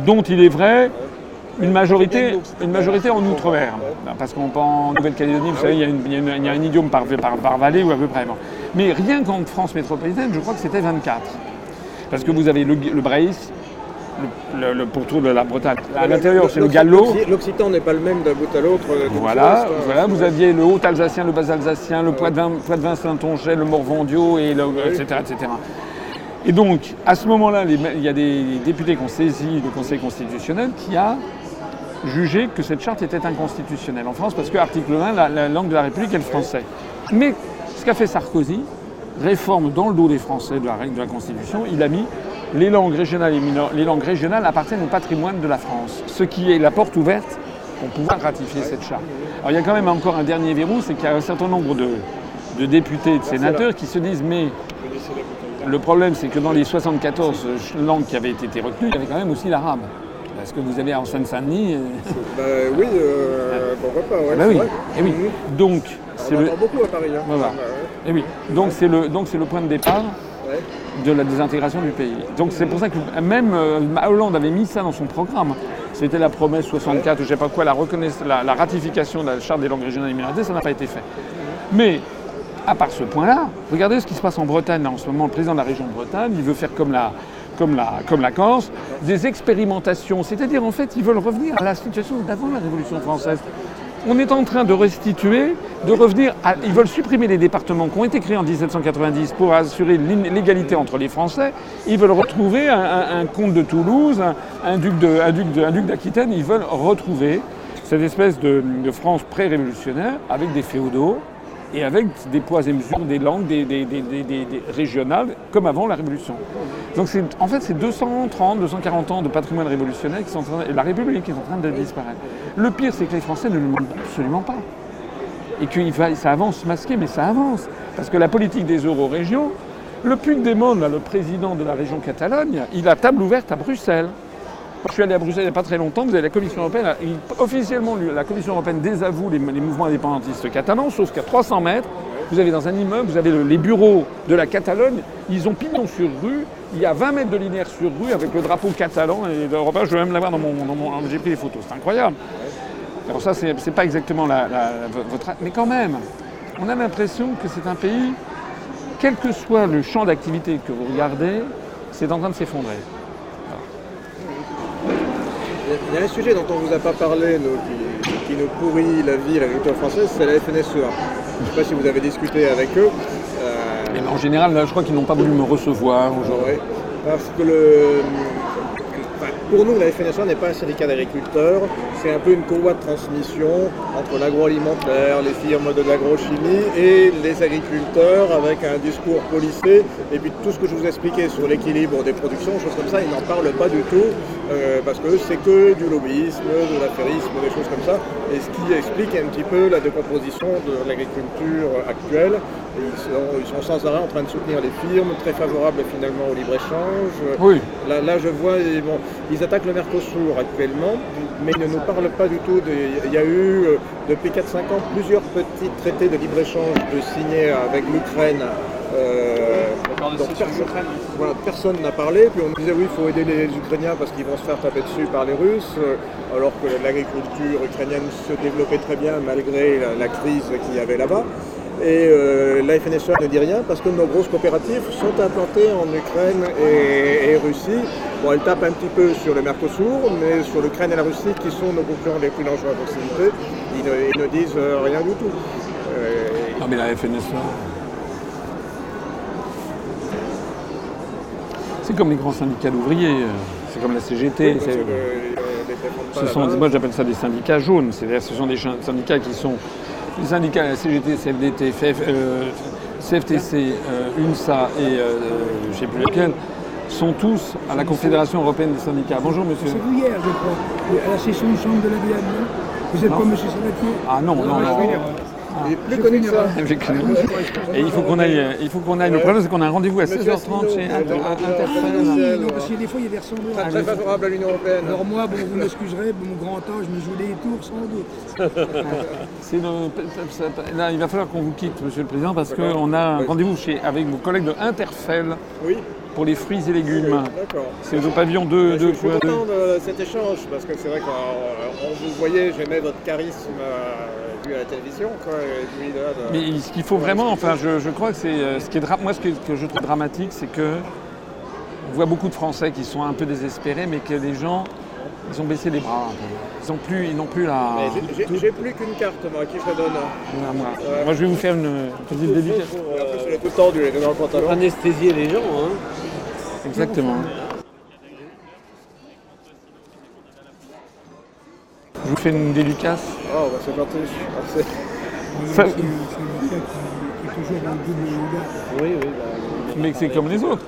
Dont il est vrai, une majorité, une majorité en Outre-mer. Parce qu'en Nouvelle-Calédonie, vous savez, il y, a un idiome par, par, vallée ou à peu près. Mais rien qu'en France métropolitaine, je crois que c'était 24. Parce que vous avez le, le le, le, pourtour de la Bretagne. À l'intérieur, c'est le gallo. L'Occitan n'est pas le même d'un bout à l'autre. Euh, voilà, voilà, vous aviez le haut-alsacien, le bas-alsacien, le poids-de-vin Saint-Onget, le Morvandio, et etc., etc. Et donc, à ce moment-là, il y a des députés qui ont saisi le Conseil constitutionnel qui a jugé que cette charte était inconstitutionnelle en France parce que, article 1, la, la langue de la République est le français. Mais ce qu'a fait Sarkozy, réforme dans le dos des Français de la règle de la Constitution, il a mis les langues régionales, et les langues régionales appartiennent au patrimoine de la France, ce qui est la porte ouverte pour pouvoir ratifier cette charte. Alors il y a quand même encore un dernier verrou, c'est qu'il y a un certain nombre de, députés et de sénateurs qui se disent mais le problème c'est que dans les 74 langues qui avaient été retenues, il y avait quand même aussi l'arabe. Parce que vous avez en Seine-Saint-Denis. Euh, bah, oui, euh, pourquoi pas, ouais, bah oui. Vrai. Et oui. Mhm. Donc, c'est le... beaucoup à Paris. Hein. Voilà. Et oui. Donc c'est le, donc c'est le point de départ de la désintégration du pays. Donc c'est pour ça que même euh, Hollande avait mis ça dans son programme. C'était la promesse 64 ou je sais pas quoi, la, ratification de la charte des langues régionales et minorités, ça n'a pas été fait. Mais à part ce point-là, regardez ce qui se passe en Bretagne en ce moment. Le président de la région de Bretagne, il veut faire comme la, comme la, comme la Corse, des expérimentations. C'est-à-dire, en fait, ils veulent revenir à la situation d'avant la Révolution française on est en train de restituer, de revenir à. Ils veulent supprimer les départements qui ont été créés en 1790 pour assurer l'égalité entre les Français. Ils veulent retrouver un, comte de Toulouse, un, duc d'Aquitaine. Ils veulent retrouver cette espèce de France pré-révolutionnaire avec des féodaux, et avec des poids et mesures des langues des, régionales, comme avant la Révolution. Donc en fait, c'est 230, 240 ans de patrimoine révolutionnaire qui sont la République qui est en train de disparaître. Le pire, c'est que les Français ne le demandent absolument pas. Et que ça avance masqué, mais ça avance. Parce que la politique des euro-régions, le Puigdemont, le président de la région Catalogne, il a table ouverte à Bruxelles. Je suis allé à Bruxelles il n'y a pas très longtemps, vous avez la Commission européenne, officiellement la Commission européenne désavoue les, mouvements indépendantistes catalans, sauf qu'à 300 mètres, vous avez dans un immeuble, vous avez les bureaux de la Catalogne, ils ont pignon sur rue, il y a 20 mètres de linéaire sur rue avec le drapeau catalan et européen, je vais même l'avoir dans mon... Dans mon J'ai pris les photos, c'est incroyable. Alors ça, c'est pas exactement la, votre... Mais quand même, on a l'impression que c'est un pays, quel que soit le champ d'activité que vous regardez, c'est en train de s'effondrer. Il y a un sujet dont on ne vous a pas parlé, qui, nous pourrit la vie, l'agriculture française, c'est la FNSEA. Je ne sais pas si vous avez discuté avec eux. Euh, en général, je crois qu'ils n'ont pas voulu me recevoir aujourd'hui. parce que le, pour nous, la FNSEA n'est pas un syndicat d'agriculteurs, c'est un peu une courroie de transmission entre l'agroalimentaire, les firmes de l'agrochimie et les agriculteurs avec un discours policé. Et puis tout ce que je vous expliquais sur l'équilibre des productions, choses comme ça, ils n'en parlent pas du tout euh, parce que c'est que du lobbyisme, de l'affairisme, des choses comme ça. Et ce qui explique un petit peu la décomposition de l'agriculture actuelle. Ils sont, sans arrêt en train de soutenir les firmes, très favorables finalement au libre-échange. Oui. Là, là, je vois, bon, ils attaquent le Mercosur actuellement, mais ils ne nous parlent pas du tout. De, il y a eu, euh, depuis 4-5 ans, plusieurs petits traités de libre-échange signés avec l'Ukraine. Euh, personne n'a parlé, puis on disait oui, il faut aider les Ukrainiens parce qu'ils vont se faire taper dessus par les Russes, euh, alors que l'agriculture ukrainienne se développait très bien malgré la, crise qu'il y avait là-bas. Et euh, la FNSEA ne dit rien parce que nos grosses coopératives sont implantées en Ukraine et, Russie. Bon, elles tapent un petit peu sur le Mercosur, mais sur l'Ukraine et la Russie, qui sont nos concurrents les plus dangereux à proximité, ils ne, disent euh, rien du tout. Euh, non, mais la FNSEA. C'est comme les grands syndicats d'ouvriers, c'est comme la CGT. ce sont, moi j'appelle ça des syndicats jaunes, c'est-à-dire ce sont des syndicats qui sont les syndicats, la CGT, CFDT, CFTC, euh, UNSA et euh, je ne sais plus lequel, sont tous à la Confédération européenne des syndicats. Bonjour monsieur. C'est vous hier, je crois, à la session du chambre de la Vienne, non? Vous n'êtes pas monsieur Sabatier Ah non, non, non. non. Il est plus connu que ça. Et il faut qu'on aille, il faut qu'on aille. Le problème, c'est qu'on a un rendez-vous à 16h30 chez Interfel. Non, parce que des fois, il y a des ressemblances. Très favorable à l'Union Européenne. Alors moi, bon, vous m'excuserez, mon grand âge, je me joue des tours sans doute. Là, il va falloir qu'on vous quitte, monsieur le Président, parce qu'on a un rendez-vous avec vos collègues de Interfel. Oui pour les fruits et légumes. C'est au pavillon 2. Je suis content de cet échange parce que c'est vrai qu'on vous voyait, j'aimais votre charisme à la télévision. Mais ce qu'il faut vraiment, enfin, je, crois que c'est euh, ce qui est moi, ce que, je trouve dramatique, c'est que on voit beaucoup de Français qui sont un peu désespérés, mais que les gens, ils ont baissé les bras. Ils n'ont plus, ils n'ont plus la. J'ai plus qu'une carte, moi, qui je donne. moi. je vais vous faire une petite dédicace. Tout tendu, dans le pantalon. Anesthésier les gens, hein. Exactement. Vous fais une dédicace. Oh, bah c'est gentil. Merci. Ça... C'est toujours dans le double Oui, oui. Bah, mais c'est comme les autres.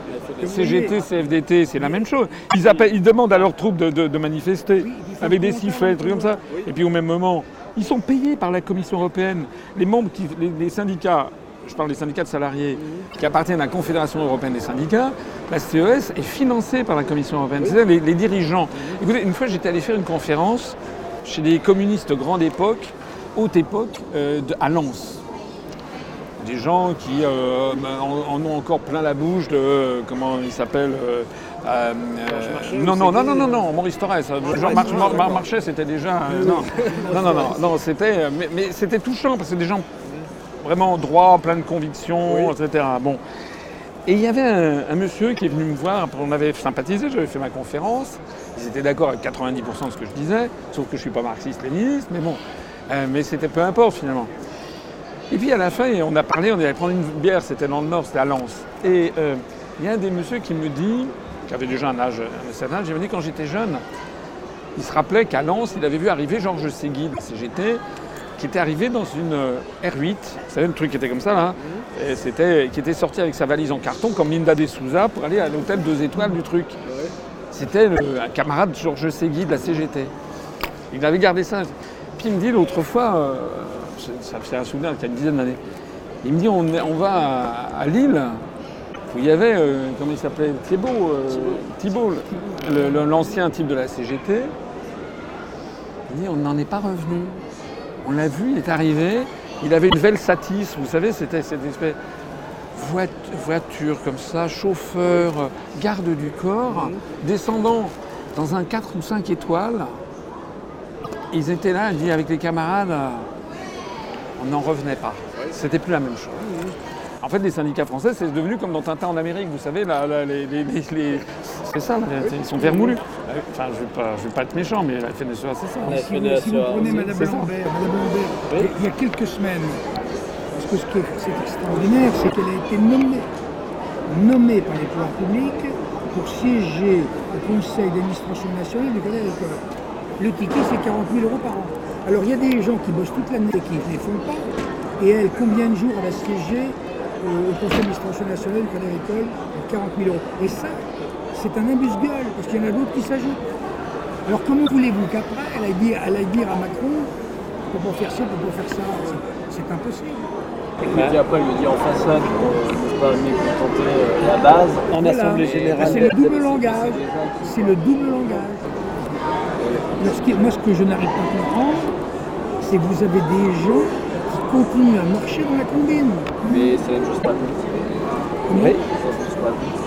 CGT, CFDT, c'est la même chose. Ils, appellent, ils demandent à leurs troupes de, manifester avec des sifflets, des trucs comme ça. Et puis au même moment, ils sont payés par la Commission européenne. Les membres, qui, les, syndicats, je parle des syndicats de salariés qui appartiennent à la Confédération européenne des syndicats, la CES est financée par la Commission européenne. C'est-à-dire les, les, dirigeants. Écoutez, une fois j'étais allé faire une conférence chez des communistes grande époque, haute époque, euh, à Lens. Des gens qui euh, en, ont encore plein la bouche de, comment il s'appelle euh, non, non, non, non, non, non, Maurice Torres. Jean-Marc Marchais, c'était déjà. non, non, non, non, non c'était. Mais, c'était touchant parce que des gens vraiment droits, plein de convictions, etc. Bon. Et il y avait un, monsieur qui est venu me voir, on avait sympathisé, j'avais fait ma conférence, ils étaient d'accord avec 90% de ce que je disais, sauf que je ne suis pas marxiste-léniniste, mais bon, euh, mais c'était peu importe finalement. Et puis à la fin, on a parlé, on allait prendre une bière, c'était dans le Nord, c'était à Lens. Et euh, il y a un des messieurs qui me dit, qui avait déjà un âge, un certain âge, il me dit quand j'étais jeune, il se rappelait qu'à Lens, il avait vu arriver Georges Séguy de CGT, qui était arrivé dans une euh, R8, vous savez le truc qui était comme ça là, c'était, qui était sorti avec sa valise en carton comme Linda de Souza pour aller à l'hôtel deux étoiles du truc. C'était un camarade de Georges Segui de la CGT. Il avait gardé ça. Puis il me dit l'autre fois, euh, ça fait un souvenir il y a une dizaine d'années, il me dit on, va à, Lille, où il y avait, euh, comment il s'appelait, Thibault, Thibault, l'ancien type de la CGT. Il dit on n'en est pas revenu. On l'a vu, il est arrivé, il avait une Velsatis, vous savez, c'était cette espèce voiture comme ça, chauffeur, garde du corps, descendant dans un 4 ou 5 étoiles. Ils étaient là, dit avec les camarades, on n'en revenait pas. C'était plus la même chose. En fait, les syndicats français, c'est devenu comme dans Tintin en Amérique, vous savez, les, c'est ça, ils sont vermoulus. Enfin, je ne vais, pas être méchant, mais la FNSEA, c'est ça. Si, vous, si vous prenez Madame Lambert, il y a quelques semaines, ce qui est, extraordinaire, c'est qu'elle a été nommée, nommée par les pouvoirs publics pour siéger au conseil d'administration nationale du Crédit Agricole. Le ticket, c'est 40 000 euros par an. Alors, il y a des gens qui bossent toute l'année et qui ne les font pas. Et elle, combien de jours elle a siégé au conseil d'administration nationale du Crédit Agricole 40 000 euros. Et ça, c'est un imbus-gueule, parce qu'il y en a d'autres qui s'ajoutent. Alors comment voulez-vous qu'après, elle aille dire, à Macron, pour faire ça, pour faire ça, c'est impossible. Et puis après, lui dit en façade pour ne pas mécontenter euh, la base en Assemblée Générale. C'est le double langage. C'est le double langage. moi, ce que je n'arrive pas à comprendre, c'est que vous avez des gens continue à marcher dans la combine. Mais c'est la même chose politique. Oui. Politique.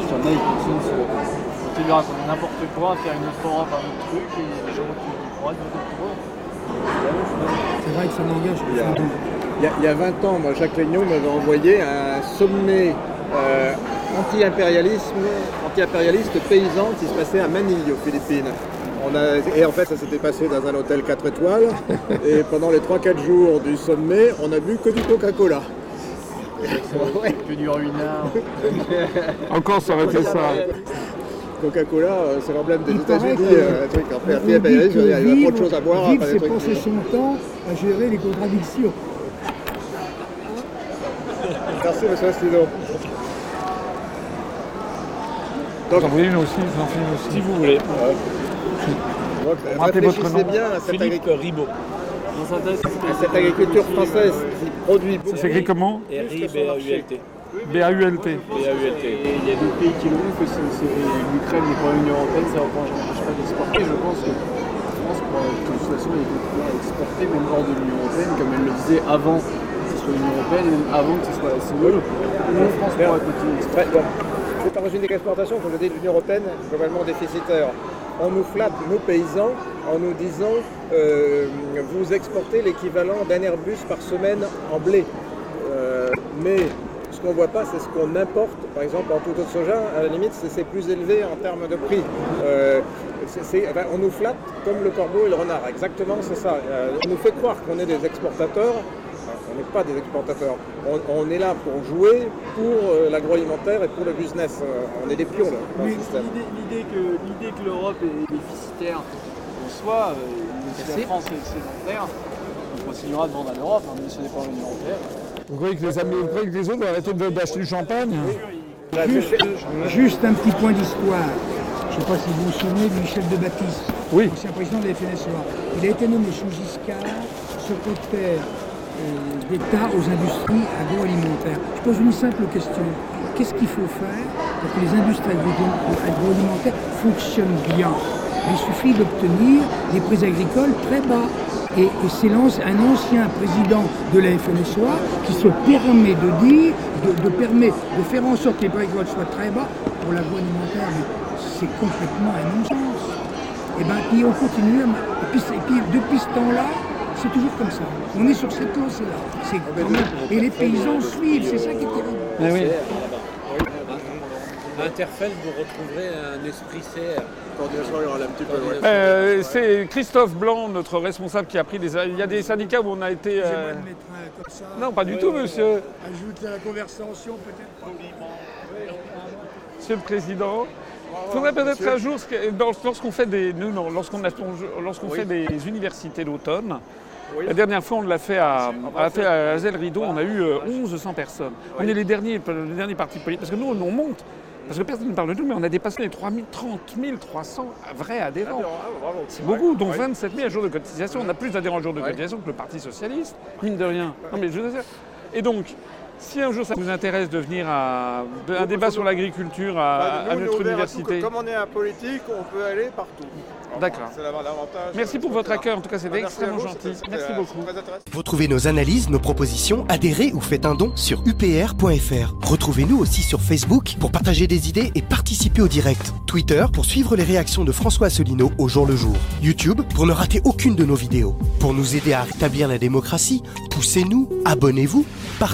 Il y en a, ils continuent, à raconter n'importe quoi, à faire une autre Europe, un autre truc, et il y a des gens qui croient, d'autres eux. C'est vrai que ça m'engage. Il y, a 20 ans, moi, Jacques Legnaud m'avait envoyé un sommet euh, anti-impérialisme, anti-impérialiste paysan qui se passait à Manille, aux Philippines. et en fait, ça s'était passé dans un hôtel 4 étoiles. et pendant les 3-4 jours du sommet, on a bu que du Coca-Cola. Que du ruinard. Encore, ça aurait été ça. Coca-Cola, euh, c'est l'emblème des États-Unis. Euh, truc. Après, après, il y a trop de choses à boire. c'est passer son temps à gérer les contradictions. Merci, monsieur Astido. Donc, j'en voulais une aussi, j'en fais une aussi. Si vous voulez. Donc, réfléchissez bien à cette, Philippe Ribot. à cette agriculture française qui produit beaucoup. Ça s'écrit comment R-I-B-A-U-L-T. B-A-U-L-T. B-A-U-L-T. Il y a d'autres pays qui le font, que l'Ukraine n'est pas l'Union Européenne, ça ne empêche pas d'exporter. Je pense que la France, pour, de toute façon, elle pouvoir exporter même hors de l'Union Européenne, comme elle le disait avant Européenne, avant que ce soit. C'est un régime d'exportation, comme je dis, l'Union Européenne, globalement déficitaire. On nous flatte, nos paysans, en nous disant euh, vous exportez l'équivalent d'un Airbus par semaine en blé. Euh, mais ce qu'on ne voit pas, c'est ce qu'on importe. Par exemple, en tout autre soja, à la limite, c'est plus élevé en termes de prix. Euh, on nous flatte comme le corbeau et le renard. Exactement, c'est ça. on nous fait croire qu'on est des exportateurs, on n'est pas des exportateurs. On, est là pour jouer pour euh, l'agroalimentaire et pour le business. Euh, on est des pions là, L'idée que, l'Europe est déficitaire en soi, euh, si la France est excédentaire, on continuera de vendre à l'Europe, hein, même si ce n'est pas l'Union européenne. Vous croyez que les, amis, vous croyez que les autres vont arrêter d'acheter du champagne? Juste, un petit point d'histoire. Je ne sais pas si vous vous souvenez de Michel de Baptiste, oui. ancien président de la FNSEA. Il a été nommé sous Giscard secrétaire d'État aux industries agroalimentaires. Je pose une simple question. Qu'est-ce qu'il faut faire pour que les industries agroalimentaires fonctionnent bien? Il suffit d'obtenir des prix agricoles très bas. Et, c'est un ancien président de la FNSOA qui se permet de dire, de, permet de faire en sorte que les prix agricoles soient très bas pour l'agroalimentaire. C'est complètement un non-sens. Et bien, puis on continue. et puis depuis ce temps-là, c'est toujours comme ça. On est sur cette lancée-là. Et les paysans suivent, c'est ça qui est terrible. Ah oui. Interfell, vous retrouverez un esprit CR. Euh, c'est Christophe Blanc, notre responsable, qui a pris des. Il y a des syndicats où on a été. Euh... Comme ça. Non, pas du tout, monsieur. Ajoute à la conversation, peut-être Monsieur le Président. Il faudrait peut-être un jour, lorsqu'on fait des, nous, non, lorsqu'on lorsqu'on fait des universités d'automne, la dernière fois, on l'a fait à, à Rideau, on a eu 1100 euh, personnes. On est les derniers, les derniers partis politiques, parce que nous, on monte. Parce que personne ne parle de nous, mais on a dépassé les 30 300 vrais adhérents. Ah, C'est beaucoup, dont 27 000 à jour de cotisation. On a plus d'adhérents à jour de cotisation que le Parti Socialiste, mine de rien. Non, mais je veux dire. Et donc, si un jour ça vous intéresse de venir à un débat sur l'agriculture à, bah, notre université. Comme on est un politique, on peut aller partout. D'accord. Merci pour votre accueil. En tout cas, c'était bah, extrêmement gentil. Merci beaucoup. Retrouvez nos analyses, nos propositions, adhérez ou faites un don sur upr.fr. Retrouvez-nous aussi sur Facebook pour partager des idées et participer au direct. Twitter pour suivre les réactions de François Asselineau au jour le jour. YouTube pour ne rater aucune de nos vidéos. Pour nous aider à rétablir la démocratie, poussez-nous, abonnez-vous, partagez